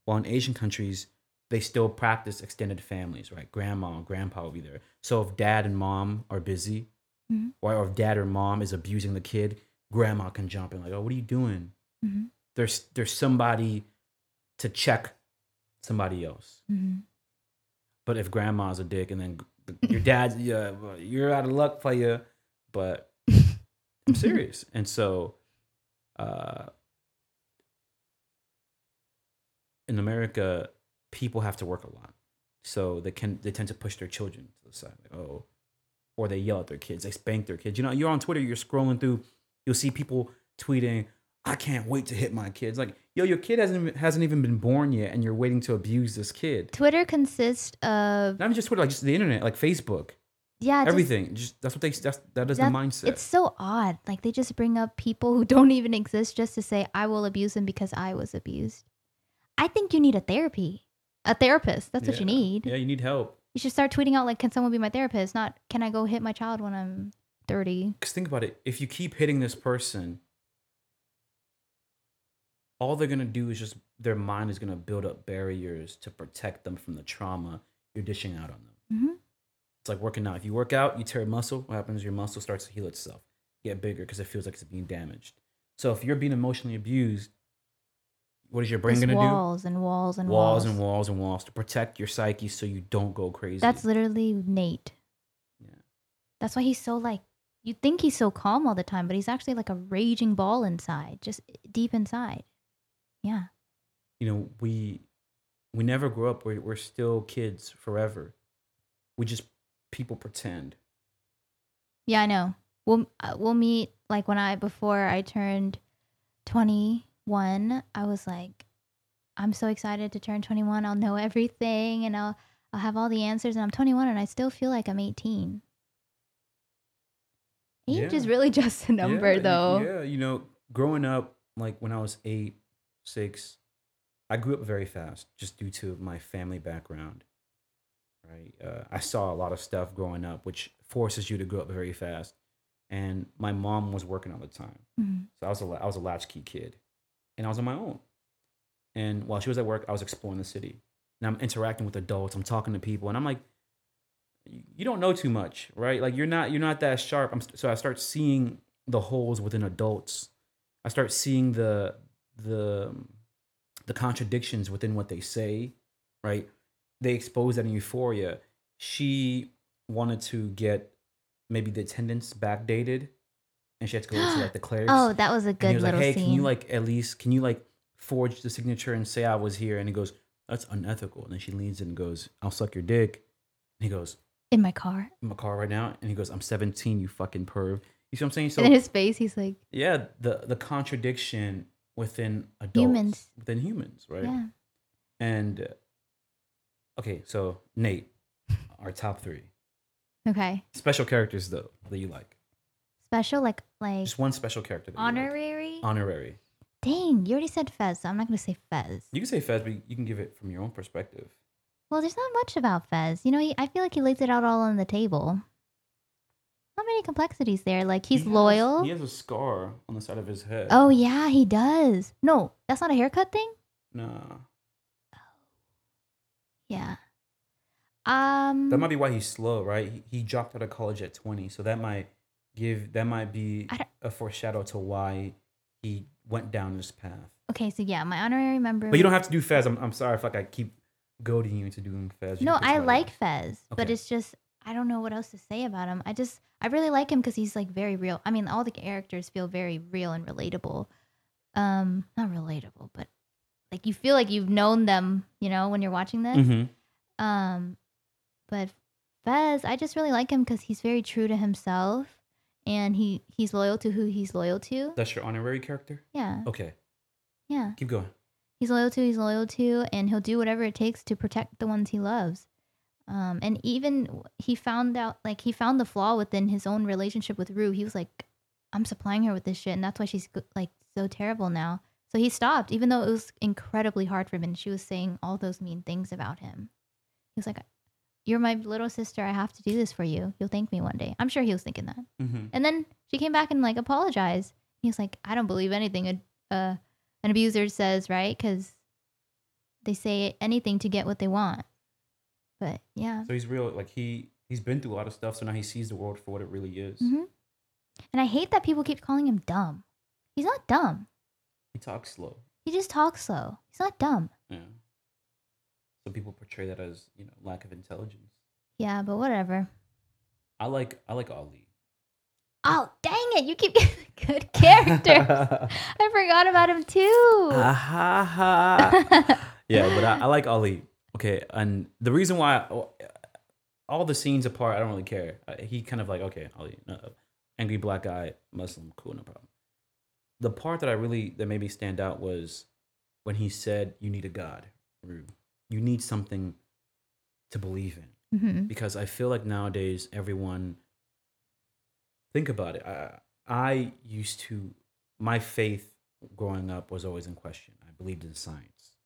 While in Asian countries, they still practice extended families, right? Grandma and grandpa will be there. So if dad and mom are busy, Mhm. or if dad or mom is abusing the kid, grandma can jump in like, "Oh, what are you doing?" Mhm. There's there's somebody to check somebody else. Mhm. But if grandma's a dick and then your dad's yeah, you're out of luck, player. But I'm serious. And so uh in America, people have to work a lot. So they can they tend to push their children to the side. Like, oh, or they yell at their kids, they spank their kids. You know, you're on Twitter, you're scrolling through, you'll see people tweeting, I can't wait to hit my kids. Like, yo, your kid hasn't even- hasn't even been born yet, and you're waiting to abuse this kid. Twitter consists of Not even just Twitter, like just the internet, like Facebook, yeah, everything. Just that's what they that's that is that- the mindset. It's so odd. Like they just bring up people who don't even exist just to say I will abuse them because I was abused. I think you need a therapy, a therapist. That's what you need. Yeah, you need help. You should start tweeting out like, "Can someone be my therapist?" Not, "Can I go hit my child when I'm 30?" Because think about it. If you keep hitting this person, all they're gonna do is just their mind is gonna build up barriers to protect them from the trauma you're dishing out on them. Mhm. It's like working out. If you work out, you tear a muscle. What happens? Your muscle starts to heal itself, get bigger because it feels like it's being damaged. So if you're being emotionally abused, what is your brain gonna do? walls and walls and Walls walls and walls and walls to protect your psyche so you don't go crazy. That's literally Nate. Yeah. That's why he's so like. You think he's so calm all the time, but he's actually like a raging ball inside, just deep inside. Yeah. you know we we never grow up we're, we're still kids forever we just people pretend Yeah, I know. We'll uh, we'll meet like when I before I turned 21, I was like I'm so excited to turn 21. I'll know everything and I'll I'll have all the answers and I'm 21 and I still feel like I'm 18. Age is really just a number yeah, though. yeah you know growing up like when i was eight six i grew up very fast just due to my family background right uh, i saw a lot of stuff growing up which forces you to grow up very fast and my mom was working all the time Mhm. So I was a I was a latchkey kid, and I was on my own. And while she was at work, I was exploring the city, and I'm interacting with adults. I'm talking to people, and I'm like, you don't know too much, right? Like you're not you're not that sharp. I'm, so I start seeing the holes within adults. I start seeing the the the contradictions within what they say, right? They expose that in Euphoria. She wanted to get maybe the attendance backdated, and she had to go to like the clerics. Oh, that was a And he good was like, "Hey, scene. can you like at least can you like forge the signature and say I was here. And he goes, that's unethical. And then she leans in and goes, I'll suck your dick. And he goes, In my car. in my car right now. And he goes, I'm 17, you fucking perv. You see what I'm saying? So and in his face, he's like, yeah, the the contradiction within adults, Humans. within humans, right? yeah. And uh, okay, so Nate, our top three Okay. special characters though that you like. Special, like, like Just one special character. That you like. honorary. Honorary. Dang, you already said Fez, so I'm not gonna say Fez. You can say Fez, but you can give it from your own perspective. Well, there's not much about Fez. You know, he, I feel like he lays it out all on the table. Not many complexities there. Like he's He has- loyal. he has a scar on the side of his head. Oh yeah, he does. No, that's not a haircut thing. nah. Yeah. Um. That might be why he's slow, right? He, he dropped out of college at 20, so that might give that might be a foreshadow to why he went down this path. okay, so yeah, my honorary member. But you don't have to do Fez. I'm, I'm sorry if like I keep goading you into doing Fez. You No, I like. Fez, but it's just I don't know what else to say about him. I just I really like him because he's like very real. I mean, all the characters feel very real and relatable. Um, not relatable, but like you feel like you've known them, you know, when you're watching this. Mhm. Um, but Fez, I just really like him because he's very true to himself, and he he's loyal to who he's loyal to. That's your honorary character. Yeah, Okay, yeah. keep going. he's loyal to he's loyal to and he'll do whatever it takes to protect the ones he loves um and even he found out like he found the flaw within his own relationship with rue he was like i'm supplying her with this shit and that's why she's like so terrible now so he stopped even though it was incredibly hard for him and she was saying all those mean things about him he was like you're my little sister i have to do this for you you'll thank me one day i'm sure he was thinking that Mm-hmm. and then she came back and like apologized. He was like, I don't believe anything a, uh, an abuser says, right? Because they say anything to get what they want. But yeah. So he's real. Like he he's been through a lot of stuff. So now he sees the world for what it really is. hmm And I hate that people keep calling him dumb. He's not dumb. He talks slow. He just talks slow. He's not dumb. Yeah. Some people portray that as you know lack of intelligence. Yeah, but whatever. I like I like Ali. Oh, dang it. You keep getting good characters. I forgot about him too. Ah, yeah, but I, I like Ali. Okay, and the reason why all the scenes apart, I don't really care. Uh, He kind of like okay, Ali, uh, angry black guy, Muslim, cool, no problem. The part that I really that made me stand out was when he said, "You need a God, Rue. You need something to believe in." hmm because I feel like nowadays everyone think about it. I I used to my faith growing up was always in question. I believed in science.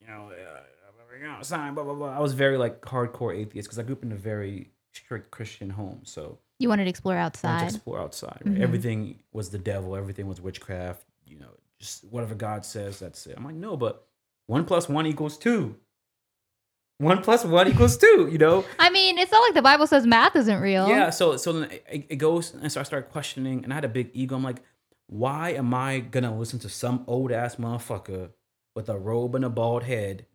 You know, uh, science, blah blah blah. I was very like hardcore atheist because I grew up in a very strict Christian home. So You wanted to explore I outside. to explore outside. Right? Mhm. Everything was the devil. Everything was witchcraft. You know, just whatever God says, that's it. I'm like, no, but one plus one equals two. One plus one equals two. You know, I mean, it's not like the Bible says math isn't real. yeah. So so then it, it goes, and so I start questioning, and I had a big ego. I'm like, why am I gonna listen to some old ass motherfucker with a robe and a bald head,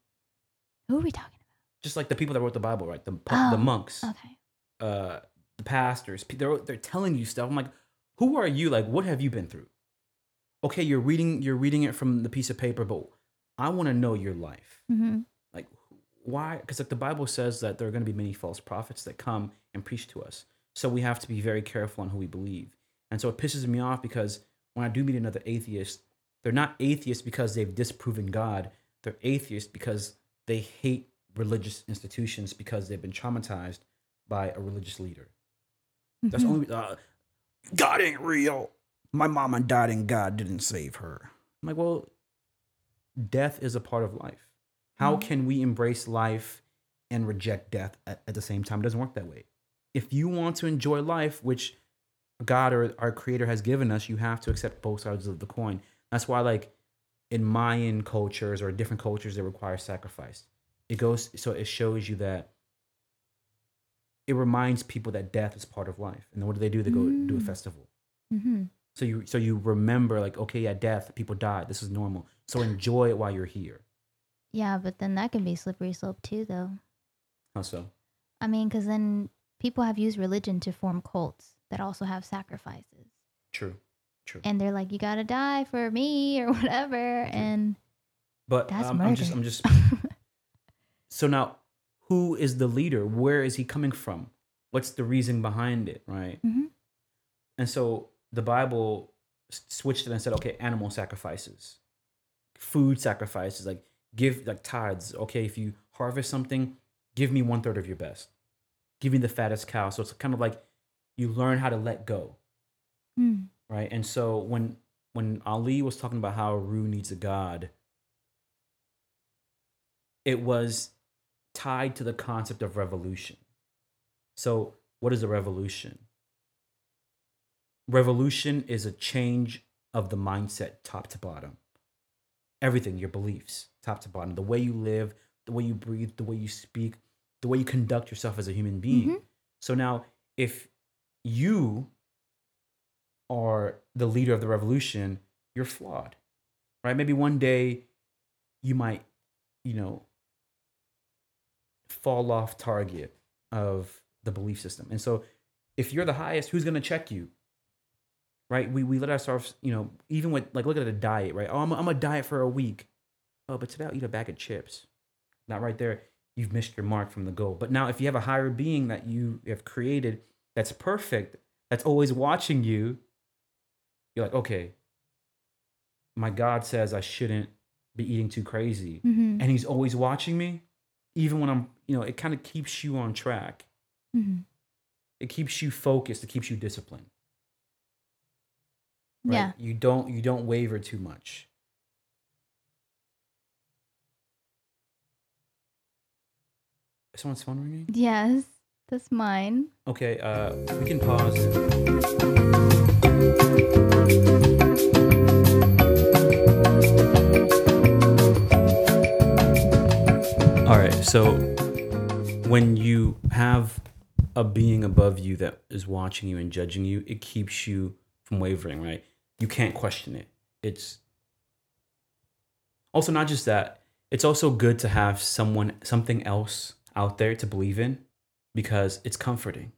Who are we talking about? just like the people that wrote the Bible, right? The the Oh, monks. Okay. uh, the pastors. They're they're telling you stuff. I'm like, who are you? Like, what have you been through? Okay, you're reading you're reading it from the piece of paper, but I want to know your life. hmm like why because like the bible says that there are going to be many false prophets that come and preach to us. So we have to be very careful on who we believe. And so it pisses me off because when i do meet another atheist they're not atheists because they've disproven god. They're atheists because they hate religious institutions because they've been traumatized by a religious leader. That's Mhm. only uh, god ain't real. My mama died and god didn't save her. I'm like well death is a part of life. How Mhm. can we embrace life and reject death at, at the same time? It doesn't work that way. If you want to enjoy life which god or our creator has given us you have to accept both sides of the coin. That's why like in mayan cultures or different cultures that require sacrifice. It goes so it shows you that it reminds people that death is part of life. And then what do they do? They go do a Mm. festival. Hmm so you so you remember like okay yeah death people die this is normal so enjoy it while you're here Yeah, but then that can be slippery slope too, though. how so I mean, because then people have used religion to form cults that also have sacrifices. true True. and they're like, "You gotta die for me" or whatever, and But that's um, I'm just. I'm just so now who is the leader? Where is he coming from? What's the reason behind it, right? Mhm. And so the Bible switched it and said, okay, animal sacrifices, food sacrifices, like give like tithes. Okay, if you harvest something, give me one third of your best. Give me the fattest cow. So it's kind of like you learn how to let go, Mm. right? And so when when Ali was talking about how Rue needs a god, it was tied to the concept of revolution. So, what is a revolution? Revolution is a change of the mindset top to bottom. Everything, your beliefs, top to bottom, the way you live, the way you breathe, the way you speak, the way you conduct yourself as a human being. Mhm. So now, if you are the leader of the revolution, you're flawed, right? Maybe one day you might, you know, fall off target of the belief system. And so if you're the highest, who's going to check you? Right? We, we let ourselves, you know, even with like, look at a diet, right? Oh, I'm, I'm a diet for a week. Oh, but today I'll eat a bag of chips. Not right there. You've missed your mark from the goal. But now if you have a higher being that you have created that's perfect, that's always watching you, you're like, okay, my God says I shouldn't be eating too crazy Mhm. and he's always watching me even when i'm you know it kind of keeps you on track Mhm. it keeps you focused it keeps you disciplined right? Yeah. you don't you don't waver too much. Is someone's phone ringing Yes, that's mine. okay uh we can pause. All right so when you have a being above you that is watching you and judging you it keeps you from wavering right you can't question it it's also not just that it's also good to have someone something else out there to believe in because it's comforting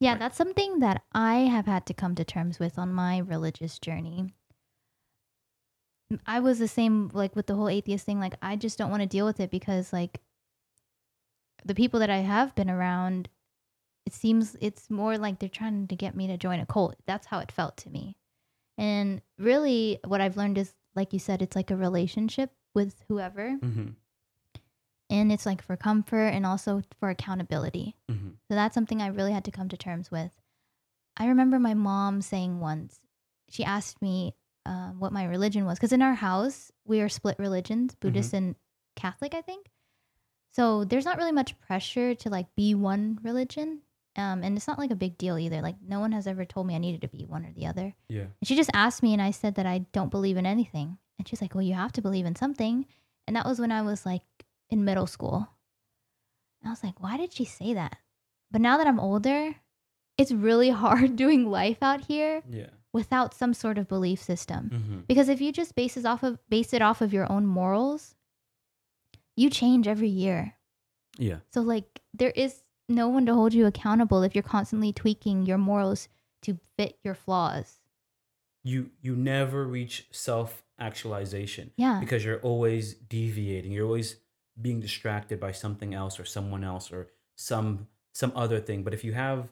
Yeah, Right. that's something that I have had to come to terms with on my religious journey. I was the same like with the whole atheist thing like I just don't want to deal with it because like the people that I have been around it seems it's more like they're trying to get me to join a cult. That's how it felt to me. And really what I've learned is like you said it's like a relationship with whoever mm-hmm. and it's like for comfort and also for accountability. Mm-hmm. So that's something I really had to come to terms with. I remember my mom saying once, she asked me uh, what my religion was. Because in our house, we are split religions Buddhist and Catholic, I think. So there's not really much pressure to like be one religion. Um, and it's not like a big deal either. Like, no one has ever told me I needed to be one or the other. yeah And she just asked me, and I said that I don't believe in anything. And she's like, Well, you have to believe in something. And that was when I was like in middle school. And I was like, Why did she say that? But now that I'm older, it's really hard doing life out here yeah without some sort of belief system. mm-hmm. Because if you just base it off of base it off of your own morals, you change every year. yeah So like there is no one to hold you accountable if you're constantly tweaking your morals to fit your flaws. you you never reach self actualization Yeah. because you're always deviating. You're always being distracted by something else or someone else or some some other thing. But if you have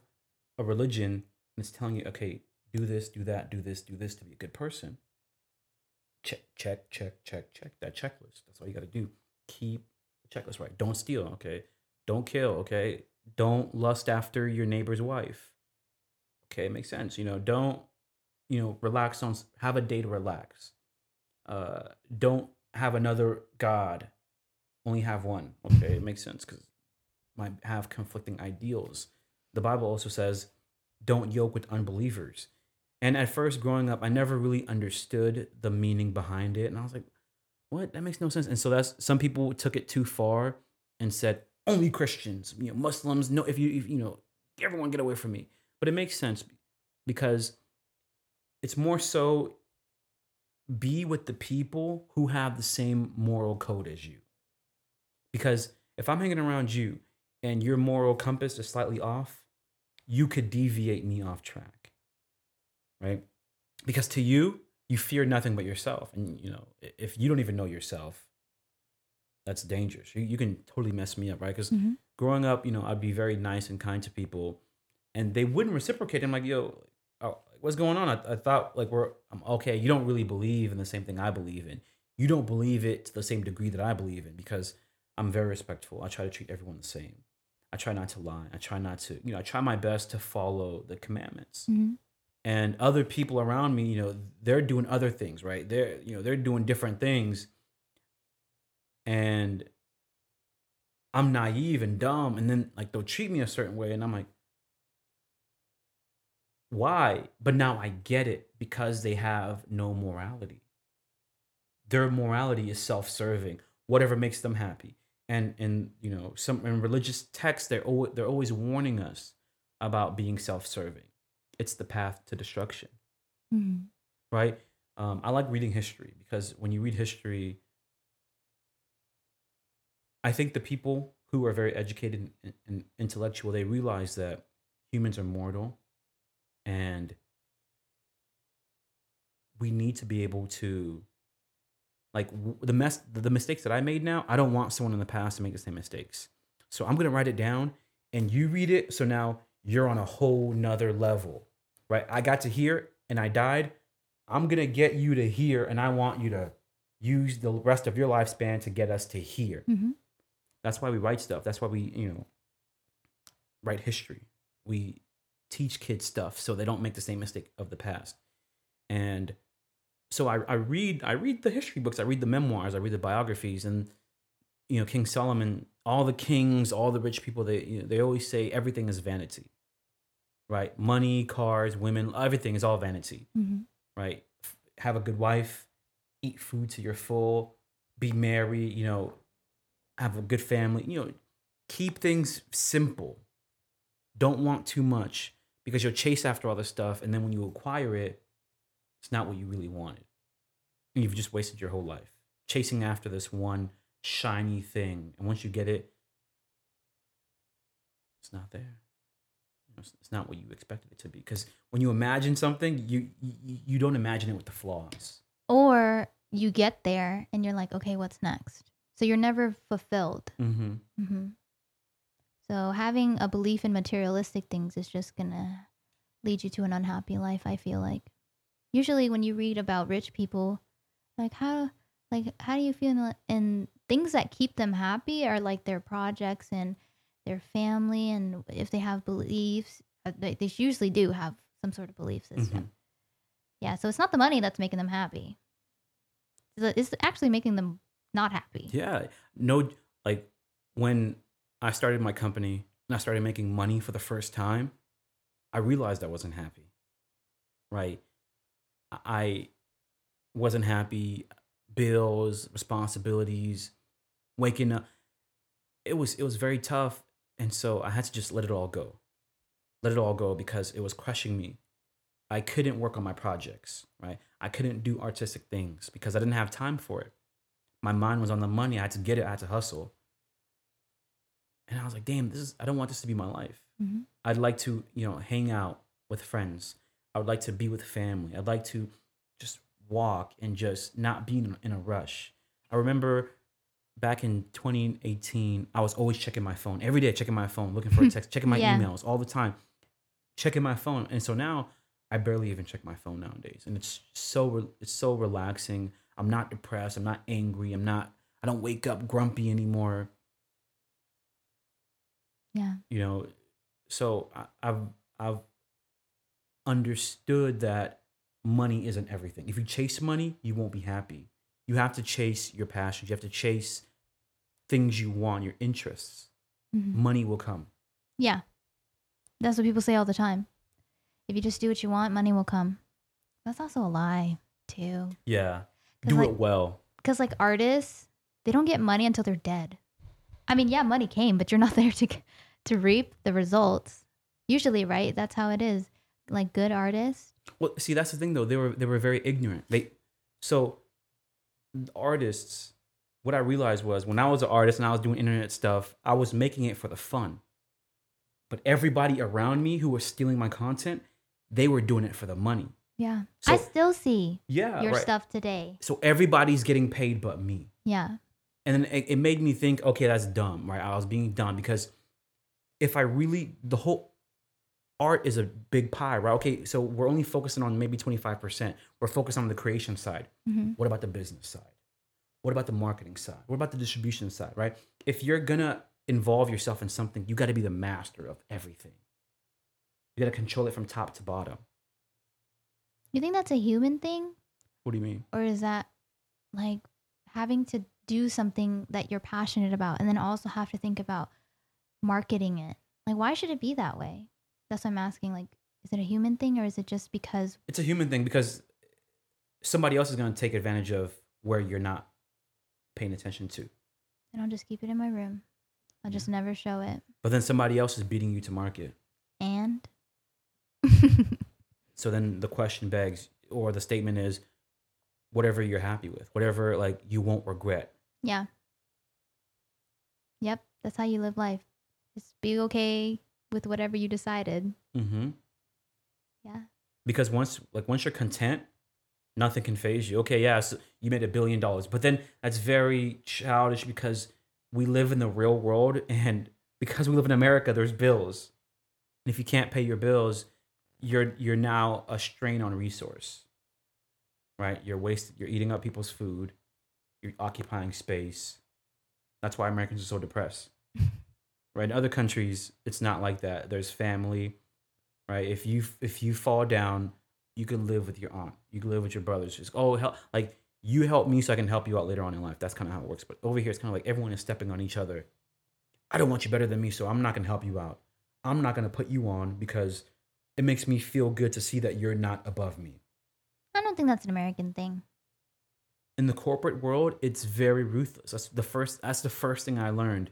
a religion and it's telling you okay do this do that do this do this to be a good person check check check check check that checklist. That's all you got to do. Keep the checklist right. Don't steal okay? Don't kill okay don't lust after your neighbor's wife. Okay it makes sense you know don't you know relax on have a day to relax. Uh don't have another god only have one okay? It makes sense because might have conflicting ideals. The bible also says don't yoke with unbelievers. And at first growing up i never really understood the meaning behind it and i was like what? That makes no sense. And so that's some people took it too far and said only christians you know muslims no if you if, you know everyone get away from me but it makes sense because it's more so be with the people who have the same moral code as you. Because if I'm hanging around you and your moral compass is slightly off, you could deviate me off track. Right? because to you, you fear nothing but yourself. And, you know, if you don't even know yourself, that's dangerous. You, you can totally mess me up, right? Because Mhm. growing up, you know, I'd be very nice and kind to people and they wouldn't reciprocate. I'm like, yo, oh, what's going on? I, I thought like we're I'm okay. You don't really believe in the same thing I believe in. You don't believe it to the same degree that I believe in because I'm very respectful. I try to treat everyone the same. I try not to lie. I try not to, you know, I try my best to follow the commandments. Mhm. And other people around me, you know, they're doing other things, right? They're, you know, they're doing different things. And I'm naive and dumb. And then like they'll treat me a certain way. And I'm like, why? But now I get it because they have no morality. Their morality is self-serving, whatever makes them happy. And and you know, some in religious texts, they're always, they're always warning us about being self-serving. It's the path to destruction, Mhm. right? Um, I like reading history because when you read history, I think the people who are very educated and, intellectual they realize that humans are mortal and we need to be able to like the mess the mistakes that I made now I don't want someone in the past to make the same mistakes. So I'm gonna write it down and you read it. So now you're on a whole nother level right? I got to here and I died. I'm gonna get you to here and I want you to use the rest of your lifespan to get us to here. Mhm. That's why we write stuff. That's why we, you know, write history. We teach kids stuff so they don't make the same mistake of the past. And so I, I read I read the history books, I read the memoirs, I read the biographies, and you know, King Solomon, all the kings, all the rich people, they you know, they always say everything is vanity. Right? Money, cars, women, everything is all vanity Mhm. right? F- Have a good wife, eat food till you're full, be merry, you know, have a good family, you know, keep things simple. Don't want too much because you'll chase after all this stuff. And then when you acquire it, it's not what you really wanted. And you've just wasted your whole life chasing after this one shiny thing. And once you get it, it's not there. It's not what you expected it to be. Because when you imagine something, you, you you don't imagine it with the flaws. Or you get there and you're like, okay, what's next? So you're never fulfilled. Mm-hmm. hmm So having a belief in materialistic things is just gonna lead you to an unhappy life. I feel like. Usually, when you read about rich people, like how, like how do you feel? in- And things that keep them happy are like their projects and their family, and if they have beliefs, uh, they, they usually do have some sort of belief system. Yeah, so it's not the money that's making them happy. It's actually making them not happy. Yeah. No, like when I started my company and I started making money for the first time, I realized I wasn't happy. Right. I wasn't happy. Bills, responsibilities, waking up. It was it was very tough, and so I had to just let it all go. Let it all go because it was crushing me. I couldn't work on my projects, right? I couldn't do artistic things because I didn't have time for it my mind was on the money. I had to get it. I had to hustle. And I was like, damn, this is, I don't want this to be my life. Mhm. I'd like to, you know, hang out with friends. I would like to be with family. I'd like to just walk and just not be in, in a rush. I remember back in 2018, I was always checking my phone every day, checking my phone, looking for a text, checking my Yeah. emails all the time, checking my phone. And so now I barely even check my phone nowadays, and it's so re- it's so relaxing. I'm not depressed. I'm not angry. I'm not. I don't wake up grumpy anymore. Yeah. You know, so I, I've I've understood that money isn't everything. If you chase money, you won't be happy. You have to chase your passions. You have to chase things you want, your interests. Mhm. Money will come. Yeah. That's what people say all the time. If you just do what you want, money will come. That's also a lie, too. Yeah. Do like- it well. Because, like, artists, they don't get money until they're dead. I mean, yeah, money came, but you're not there to to reap the results. Usually, right? That's how it is. Like, good artists. Well, see, that's the thing though. They were they were very ignorant. They so artists. What I realized was when I was an artist and I was doing internet stuff, I was making it for the fun. But everybody around me who was stealing my content, they were doing it for the money. Yeah. So- I still see Yeah, your right. stuff today. So everybody's getting paid but me. Yeah. And then it, it made me think, okay, that's dumb, right? I was being dumb because if I really, the whole art is a big pie, right? Okay, so we're only focusing on maybe 25%. We're focused on the creation side. hmm What about the business side? What about the marketing side? What about the distribution side, right? If you're gonna involve yourself in something, you gotta be the master of everything. You gotta control it from top to bottom. You think that's a human thing? What do you mean? Or is that like having to do something that you're passionate about and then also have to think about marketing it? Like, why should it be that way? That's what I'm asking. Like, is it a human thing or is it just because It's a human thing because somebody else is gonna take advantage of where you're not paying attention to. and I'll just keep it in my room? I'll just never show it. But then somebody else is beating you to market. And So then the question begs, or the statement is, whatever you're happy with, whatever like you won't regret. yeah. Yep. That's how you live life. Just be okay with whatever you decided. Mm-hmm. Yeah. Because once like once you're content, nothing can phase you. Okay, yeah, so you made a billion dollars, but then that's very childish because we live in the real world, and because we live in America, there's bills, and if you can't pay your bills, you're you're now a strain on resource. Right? You're wasting You're eating up people's food. You're occupying space. That's why Americans are so depressed. right? In other countries, it's not like that. There's family, right? If you if you fall down, you can live with your aunt. You can live with your brothers. Just oh help, like you help me so I can help you out later on in life. That's kind of how it works. But over here, it's kind of like everyone is stepping on each other. I don't want you better than me, so I'm not gonna help you out. I'm not gonna put you on because it makes me feel good to see that you're not above me. I don't think that's an American thing. In the corporate world, it's very ruthless. That's the first. That's the first thing I learned.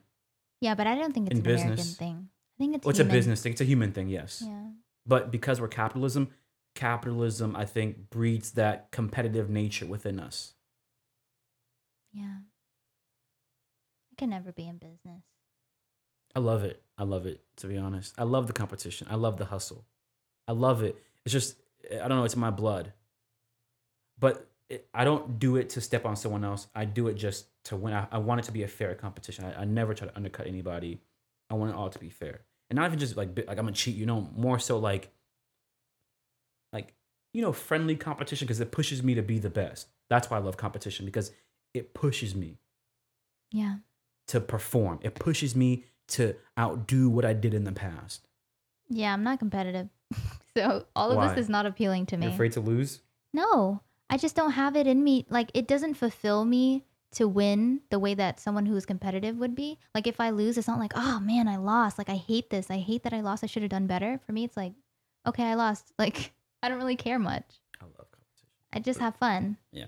Yeah, but I don't think it's an American business. thing. I think it's Well, it's a business thing. It's a human thing. Yes. Yeah. but because we're capitalism capitalism i think breeds that competitive nature within us Yeah. I can never be in business. i love it i love it to be honest i love the competition i love the hustle i love it. It's just i don't know it's in my blood. But it, i don't do it to step on someone else. I do it just to win. I, I want it to be a fair competition. I, I never try to undercut anybody. I want it all to be fair. And not even just like like i'm gonna cheat you know more so like like you know friendly competition because it pushes me to be the best. That's why i love competition because it pushes me Yeah. to perform. It pushes me to outdo what i did in the past. Yeah, I'm not competitive. so all of Why? this is not appealing to me. you're afraid to lose No, I just don't have it in me. Like, it doesn't fulfill me to win the way that someone who is competitive would be. Like, if I lose, it's not like, oh man, I lost. Like, I hate this. I hate that I lost. I should have done better. For me, it's like, okay, I lost. Like, I don't really care much. i love competition I just have fun. Yeah.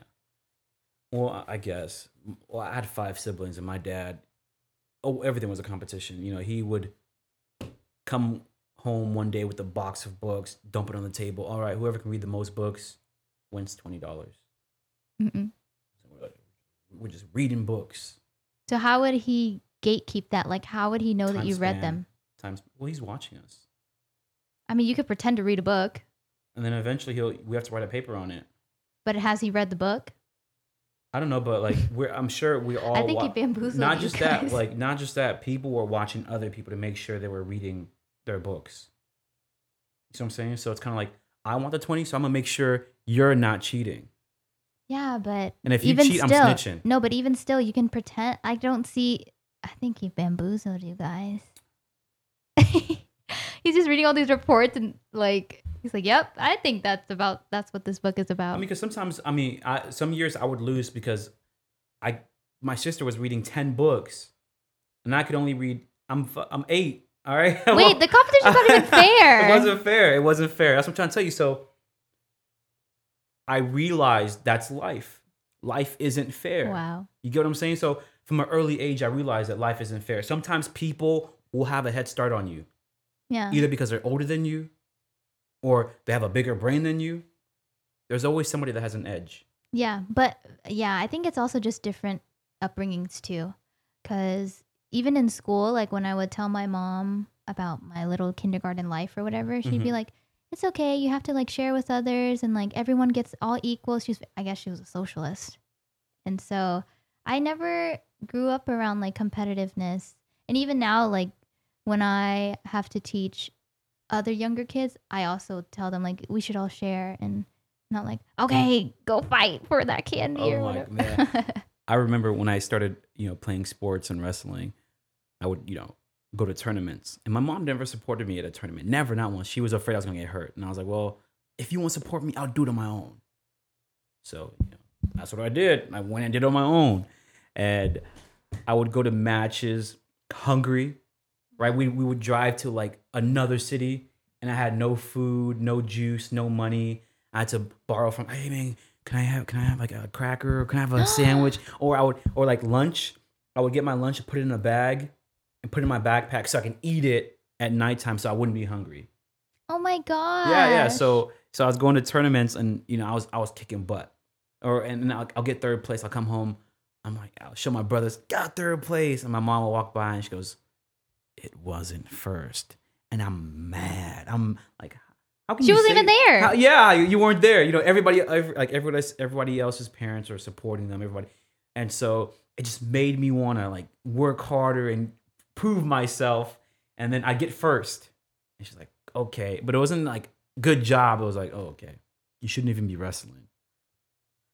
Well, I- I guess. Well, I had five siblings, and my dad, oh, everything was a competition. You know, he would come home one day with a box of books, dump it on the table. All right, whoever can read the most books wins twenty dollars. Mm-mm. We're just reading books. So, how would he gatekeep that? Like, how would he know that Time you read them? Times. Well, he's watching us, I mean, you could pretend to read a book, and then eventually he'll. We have to write a paper on it. but has he read the book? I don't know, but like we're. I'm sure we all. I think he wa- bamboozled not just that like not just that people were watching other people to make sure they were reading their books you see what i'm saying so it's kind of like i want the 20 so i'm gonna make sure you're not cheating Yeah, but and if you even cheat still, i'm snitching no, but even still, you can pretend. I don't see. I think he bamboozled you guys. he's just reading all these reports and like he's like, "Yep, I think that's about that's what this book is about." i mean because sometimes i mean I, some years i would lose because i my sister was reading 10 books and i could only read i'm i'm eight all right Wait, the competition's not even fair. it wasn't fair it wasn't fair that's what i'm trying to tell you so i realized that's life life isn't fair Wow. You get what I'm saying? So from an early age, I realized that life isn't fair. Sometimes people will have a head start on you, Yeah. either because they're older than you or they have a bigger brain than you. There's always somebody that has an edge. Yeah, but yeah, I think it's also just different upbringings too. Cause even in school, like when I would tell my mom about my little kindergarten life or whatever, she'd be Mhm. like, it's okay. You have to like share with others and like everyone gets all equal. She's I guess she was a socialist. And so I never grew up around like competitiveness. And even now like when I have to teach other younger kids, I also tell them like we should all share and not like, okay, go fight for that candy Oh or my whatever. I remember when I started, you know, playing sports and wrestling, I would, you know, go to tournaments. And my mom never supported me at a tournament. Never, not once. She was afraid I was gonna get hurt. And I was like, well, if you want to support me, I'll do it on my own. So, you know, that's what I did. I went and did it on my own. And I would go to matches hungry, right? We we would drive to like another city and I had no food, no juice, no money. I had to borrow from, hey man, can I have can I have like a cracker or can I have a sandwich? Or I would or like lunch. I would get my lunch and put it in a bag and put it in my backpack so I can eat it at nighttime so I wouldn't be hungry. oh my god. Yeah, yeah. So so I was going to tournaments and you know I was I was kicking butt, or and then I'll, I'll get third place. I'll come home. I'm like I'll show my brothers got third place, and my mom will walk by and she goes, "It wasn't first. and I'm mad. I'm like, She wasn't even there. How- yeah, you, you weren't there. You know, everybody every, like everybody everybody else's parents are supporting them. Everybody, and so it just made me want to like work harder and prove myself. And then I get first, and she's like, okay, but it wasn't like good job. It was like, oh, okay, you shouldn't even be wrestling.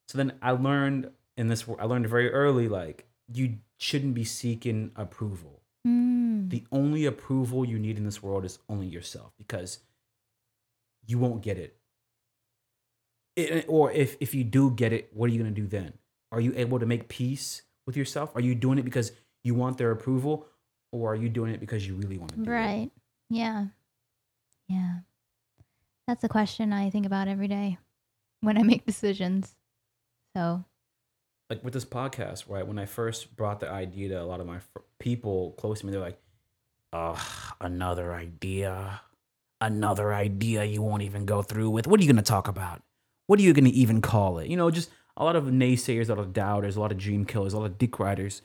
So then I learned in this. I learned very early, like you shouldn't be seeking approval. Mm. The only approval you need in this world is only yourself because you won't get it. It- or if if you do get it, what are you going to do then? Are you able to make peace with yourself? Are you doing it because you want their approval or are you doing it because you really want to do it? Right. Yeah. Yeah. That's a question I think about every day when I make decisions. So, like with this podcast, right? When I first brought the idea to a lot of my fr- people close to me, they're like, "Ugh, another idea, another idea you won't even go through with. What are you going to talk about? What are you going to even call it? You know, just a lot of naysayers, a lot of doubters, a lot of dream killers, a lot of dick riders.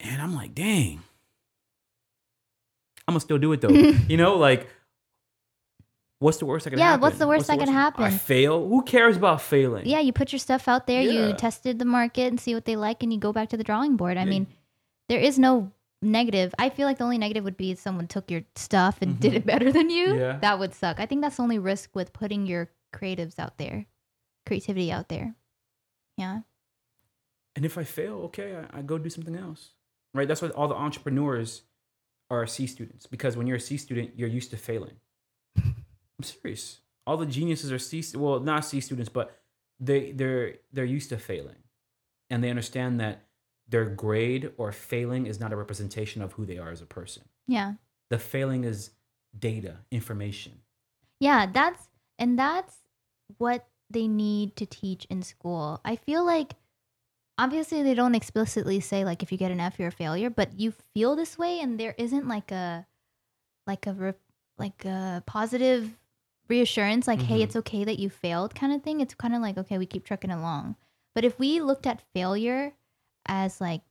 And I'm like, dang, I'm gonna still do it though. you know, like. What's the worst that can Yeah, happen? what's the worst that can happen? I fail. Who cares about failing? yeah, you put your stuff out there, Yeah. you tested the market and see what they like, and you go back to the drawing board. I Yeah. mean, there is no negative. I feel like the only negative would be if someone took your stuff and did Mhm. it better than you. Yeah. That would suck. I think that's the only risk with putting your creatives out there, creativity out there. Yeah. And if I fail, okay, I, I go do something else. Right? That's why all the entrepreneurs are C students because when you're a C student, you're used to failing. I'm serious. All the geniuses are C well, not C students, but they they're they're used to failing. And they understand that their grade or failing is not a representation of who they are as a person. Yeah. The failing is data, information. Yeah, that's and that's what they need to teach in school. I feel like obviously they don't explicitly say like if you get an F you're a failure, but you feel this way and there isn't like a like a re- like a positive reassurance like hey Mhm. it's okay that you failed kind of thing. It's kind of like okay, we keep trucking along. But if we looked at failure as like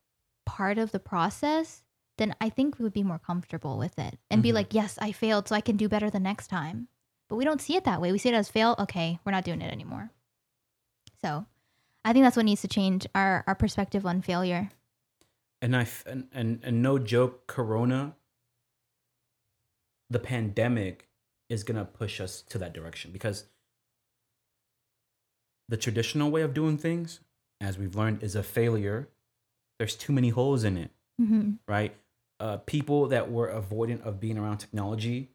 part of the process, then I think we would be more comfortable with it and be Mhm. like, yes, I failed, so I can do better the next time. But we don't see it that way. We see it as fail. Okay, we're not doing it anymore. So, I think that's what needs to change our our perspective on failure. and I f- and, and and no joke, Corona, the pandemic is gonna push us to that direction because the traditional way of doing things, as we've learned, is a failure. There's too many holes in it, hmm right? Uh, people that were avoidant of being around technology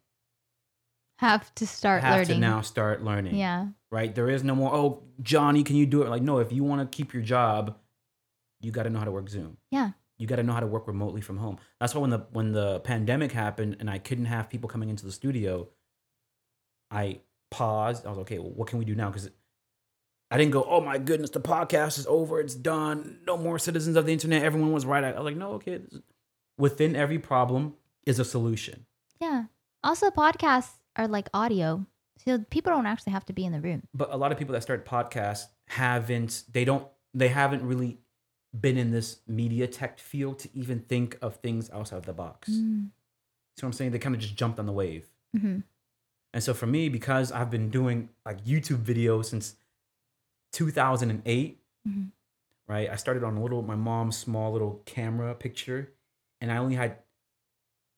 Have to start have learning. to now start learning. Yeah. right? There is no more, oh, Johnny, can you do it? Like, no, if you want to keep your job, you got to know how to work Zoom. Yeah. You got to know how to work remotely from home. That's why when the when the pandemic happened and I couldn't have people coming into the studio, I paused. I was okay. Well, what can we do now? Because I didn't go. Oh my goodness, the podcast is over. It's done. No more citizens of the internet. Everyone was right. I was like, no, okay. Within every problem is a solution. Yeah. Also, podcasts are like audio, so people don't actually have to be in the room. but a lot of people that start podcasts haven't they don't they haven't really been in this media tech field to even think of things outside of the box. Mm. What I'm saying? They kind of just jumped on the wave. hmm And so for me, because I've been doing like YouTube videos since 2008, Mhm. right? I started on a little my mom's small little camera picture, and I only had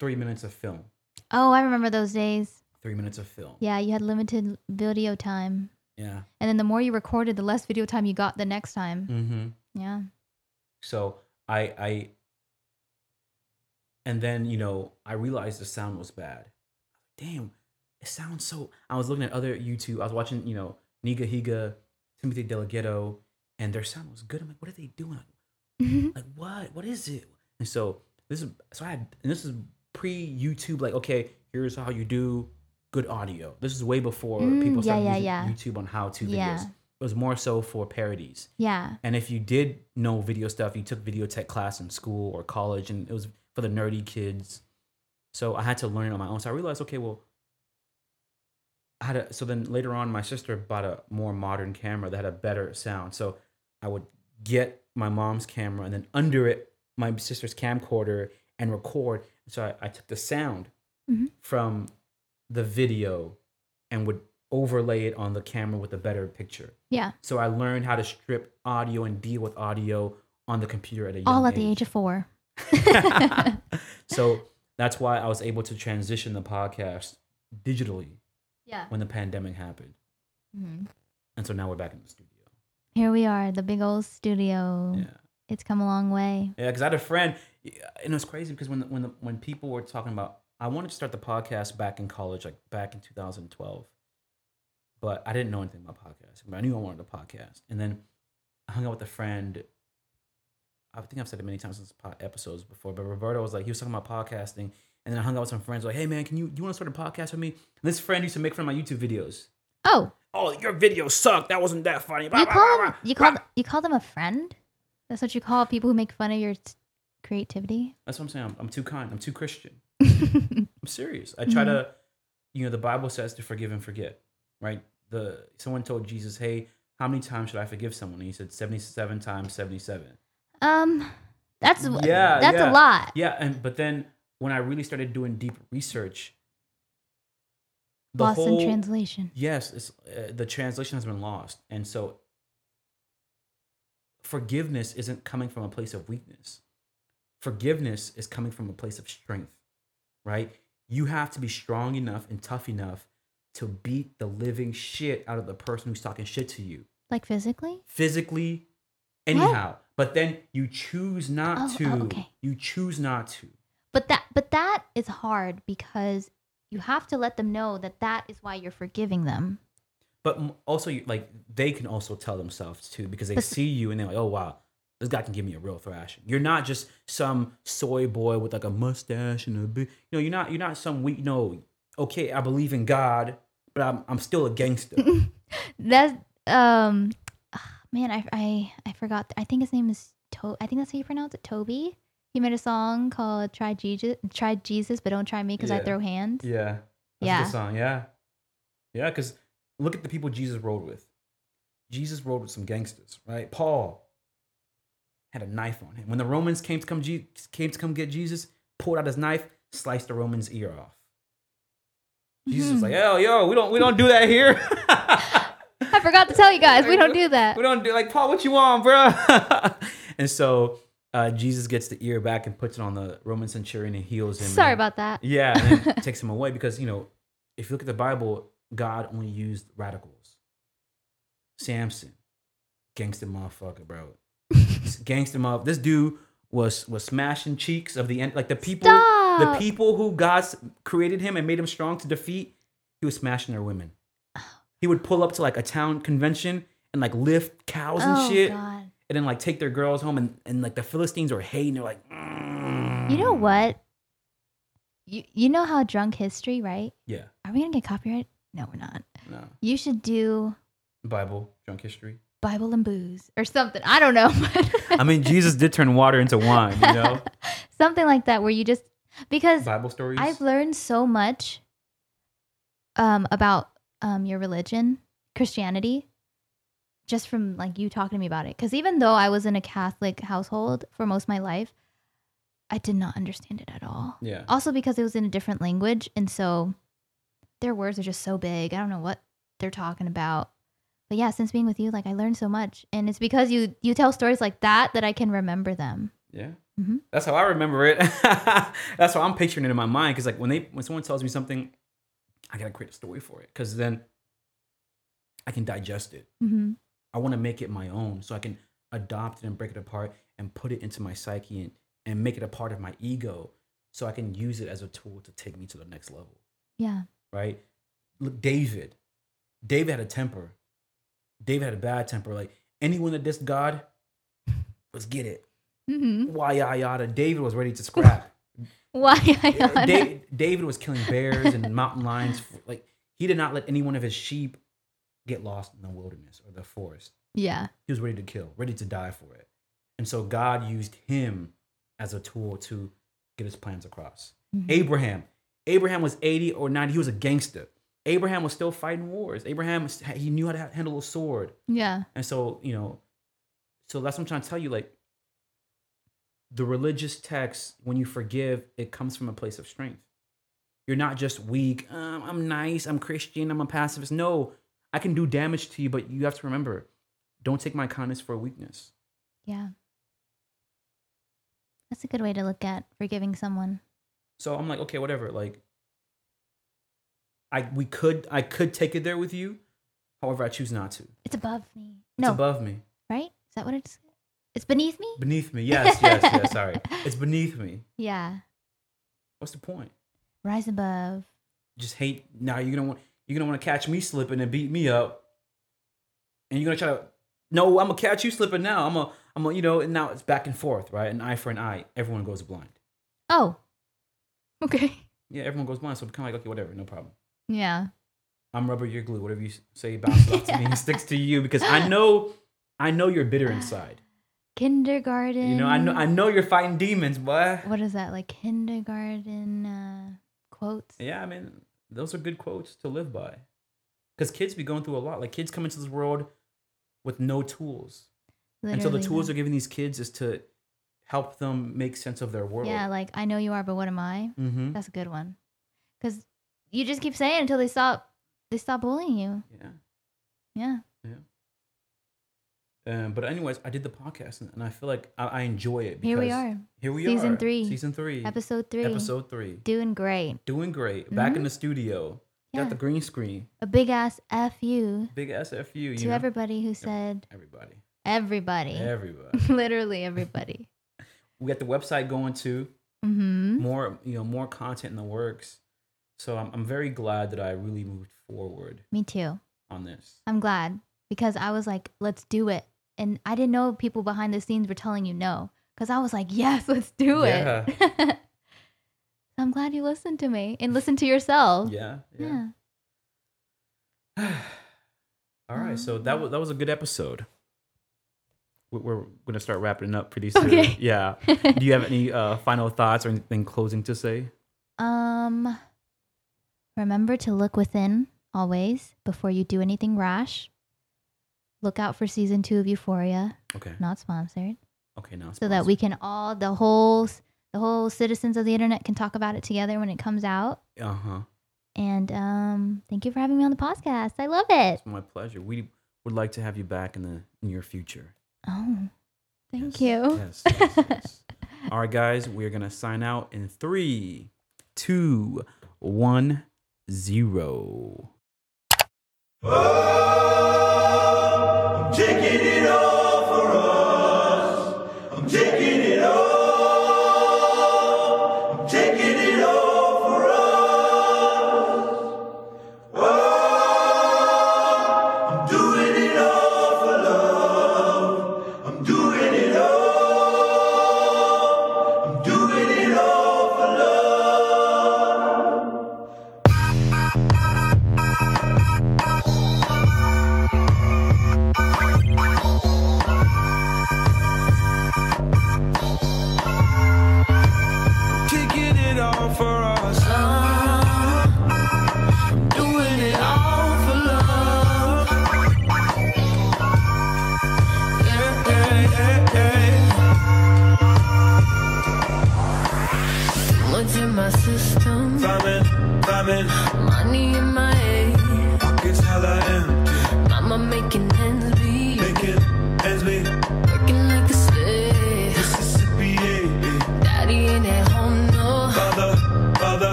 three minutes of film. Oh, I remember those days. Three minutes of film. Yeah, you had limited video time. Yeah. And then the more you recorded, the less video time you got the next time. Mm-hmm. Yeah. So I I and then you know I realized the sound was bad. Damn, it sounds so. I was looking at other YouTube. I was watching you know Nigahiga, Timothy DeLaGhetto, and their sound was good. I'm like, what are they doing? Like what? What is it? And so this is so I had and this is pre YouTube. Like okay, here's how you do good audio. This is way before Mm, people started yeah, using yeah. YouTube on how to videos. Yeah. It was more so for parodies. yeah. And if you did know video stuff, you took video tech class in school or college, and it was for the nerdy kids. So I had to learn it on my own. So I realized, okay, well, I had a, so then later on, my sister bought a more modern camera that had a better sound. So I would get my mom's camera and then under it, my sister's camcorder and record. So I, I took the sound Mhm. from the video and would overlay it on the camera with a better picture. Yeah. So I learned how to strip audio and deal with audio on the computer at a young All at the age of four. so that's why I was able to transition the podcast digitally Yeah. when the pandemic happened. Mhm. And so now we're back in the studio. Here we are, the big old studio. Yeah. It's come a long way. Yeah, because I had a friend, and it was crazy because when the, when the, when people were talking about, I wanted to start the podcast back in college, like back in 2012, but I didn't know anything about podcasting. But I knew I wanted a podcast, and then I hung out with a friend. I think I've said it many times in episodes before, but Roberto was like, he was talking about podcasting, and then I hung out with some friends like, hey man, can you you want to start a podcast with me? And this friend used to make fun of my YouTube videos. Oh, Oh, your videos suck. That wasn't that funny. Blah, you blah, call blah, you call you call them a friend? That's what you call people who make fun of your t- creativity. That's what I'm saying. I'm, I'm too kind. I'm too Christian. I'm serious. I try Mhm. to, you know, the Bible says to forgive and forget, right? The someone told Jesus, "Hey, how many times should I forgive someone?" And he said, "77 times 77." um, that's Yeah, that's yeah. a lot. Yeah, and but then when I really started doing deep research, the Lost whole in translation. yes, it's, uh, the translation has been lost, and so forgiveness isn't coming from a place of weakness. Forgiveness is coming from a place of strength, right? You have to be strong enough and tough enough to beat the living shit out of the person who's talking shit to you, Like physically? physically, anyhow. But then you choose not Oh, to. oh, okay. You choose not to. But that but that is hard because you have to let them know that that is why you're forgiving them. But also, like they can also tell themselves too because they see you and they're like, "Oh wow, this guy can give me a real thrashing." You're not just some soy boy with like a mustache and a big. You know, you're not. You're not some weak. No, okay, I believe in God, but I'm I'm still a gangster. That um ah, man, I I I forgot. I think his name is To I think that's how you pronounce it, Toby. He made a song called "Try Jesus," "Try Jesus, but don't try me" because I throw hands. yeah, that's Yeah. song. Yeah, yeah. Because look at the people Jesus rode with. Jesus rode with some gangsters, right? Paul had a knife on him. When the Romans came to come Je- came to come get Jesus, pulled out his knife, sliced the Roman's ear off. Jesus was Mhm. like, "Yo, yo, we don't we don't do that here." I forgot to tell you guys, we don't do that. we don't do like Paul. What you want, bro? and so uh, Jesus gets the ear back and puts it on the Roman centurion and heals him. Sorry and- about that. yeah, and takes him away because you know if you look at the Bible, God only used radicals. Samson, gangster motherfucker, bro. gangster mother. This dude was was smashing cheeks of the end, like the people, the people who God created him and made him strong to defeat. He was smashing their women. He would pull up to like a town convention and like lift cows and oh shit, God. And then like take their girls home, and and like the Philistines were hating. They're like, "Mm." You know what? You you know how drunk history, right? Yeah, Are we gonna get copyright? No, we're not. no. You should do Bible, drunk history. Bible and booze or something. I don't know. I mean, Jesus did turn water into wine, you know? something like that where you just because Bible stories. I've learned so much um about um your religion, Christianity, just from like you talking to me about it. Because even though I was in a Catholic household for most of my life, I did not understand it at all. yeah. Also because it was in a different language, and so their words are just so big. I don't know what they're talking about. But yeah, since being with you, like I learned so much, and it's because you you tell stories like that that I can remember them. Yeah. Mhm. That's how I remember it. That's how I'm picturing it in my mind. Cause like when they when someone tells me something, I gotta create a story for it. Cause then I can digest it. hmm I want to make it my own so I can adopt it and break it apart and put it into my psyche and, and make it a part of my ego so I can use it as a tool to take me to the next level. Yeah. Right? Look, David. David had a temper. David had a bad temper. Like anyone that dissed God, let's get it. hmm Why yada yada. David was ready to scrap. Why? I David, David was killing bears and mountain lions. Like he did not let any one of his sheep get lost in the wilderness or the forest. yeah. He was ready to kill, ready to die for it. And so God used him as a tool to get his plans across. Mhm. Abraham. Abraham was 80 or 90. He was a gangster. Abraham was still fighting wars. Abraham, he knew how to handle a sword. Yeah. And so, you know, so that's what I'm trying to tell you. Like, the religious text, when you forgive, it comes from a place of strength. You're not just weak. Um, I'm nice. I'm Christian. I'm a pacifist. No, I can do damage to you, but you have to remember don't take my kindness for weakness. Yeah. That's a good way to look at forgiving someone. So I'm like, okay, whatever. Like, I we could I could take it there with you. However, I choose not to. It's above me. It's no, above me, right? Is that what it's? It's beneath me. beneath me. Yes, yes, yes. Sorry, it's beneath me. Yeah. What's the point? Rise above. just hate now you're gonna want you're gonna want to catch me slipping and beat me up and you're gonna try to no i'm gonna catch you slipping now i'm gonna i'm gonna you know and now it's back and forth right an eye for an eye everyone goes blind Oh. Okay. yeah everyone goes blind so I'm kind of like okay whatever no problem Yeah. i'm rubber you're glue whatever you say bounces off to me and sticks to you because i know i know you're bitter inside Kindergarten. you know i know i know you're fighting demons boy What is that like? Kindergarten uh, quotes. yeah i mean those are good quotes to live by because kids be going through a lot like kids come into this world with no tools and so the Literally, tools are giving these kids is to help them make sense of their world. Yeah, like I know you are, but what am I? Mm-hmm. That's a good one. Because you just keep saying until they stop. They stop bullying you. Yeah yeah. Yeah. Um, but anyways, I did the podcast and, and I feel like I, I enjoy it. Because Here we are, Here we Season are. three. Season three. episode three. Episode three. Doing great. Doing great. Back in the studio. Yeah. Got the green screen. A big ass fu. Big SFU. You to know? everybody who said Everybody. everybody. Everybody. Literally everybody. we got the website going too. mm-hmm. More, you know, more content in the works. So I'm, I'm very glad that I really moved forward Me too. on this. I'm glad because I was like, let's do it. And I didn't know people behind the scenes were telling you no. Because I was like, yes, let's do Yeah. it. I'm glad you listened to me and listened to yourself. Yeah. Yeah. All right, so that Um, was that was a good episode. We- We're gonna start wrapping up pretty soon. Okay. Yeah. Do you have any uh, final thoughts or anything closing to say? um, remember to look within always before you do anything rash. Look out for season two of Euphoria, Okay. not sponsored, Okay. Now. so that we can all the whole the whole citizens of the internet can talk about it together when it comes out. Uh huh. And um, thank you for having me on the podcast. I love it. It's my pleasure. We would like to have you back in the near future. Oh, thank Yes, you. Yes. yes, yes. All right, guys. We're gonna sign out in three, two, one, zero. I'm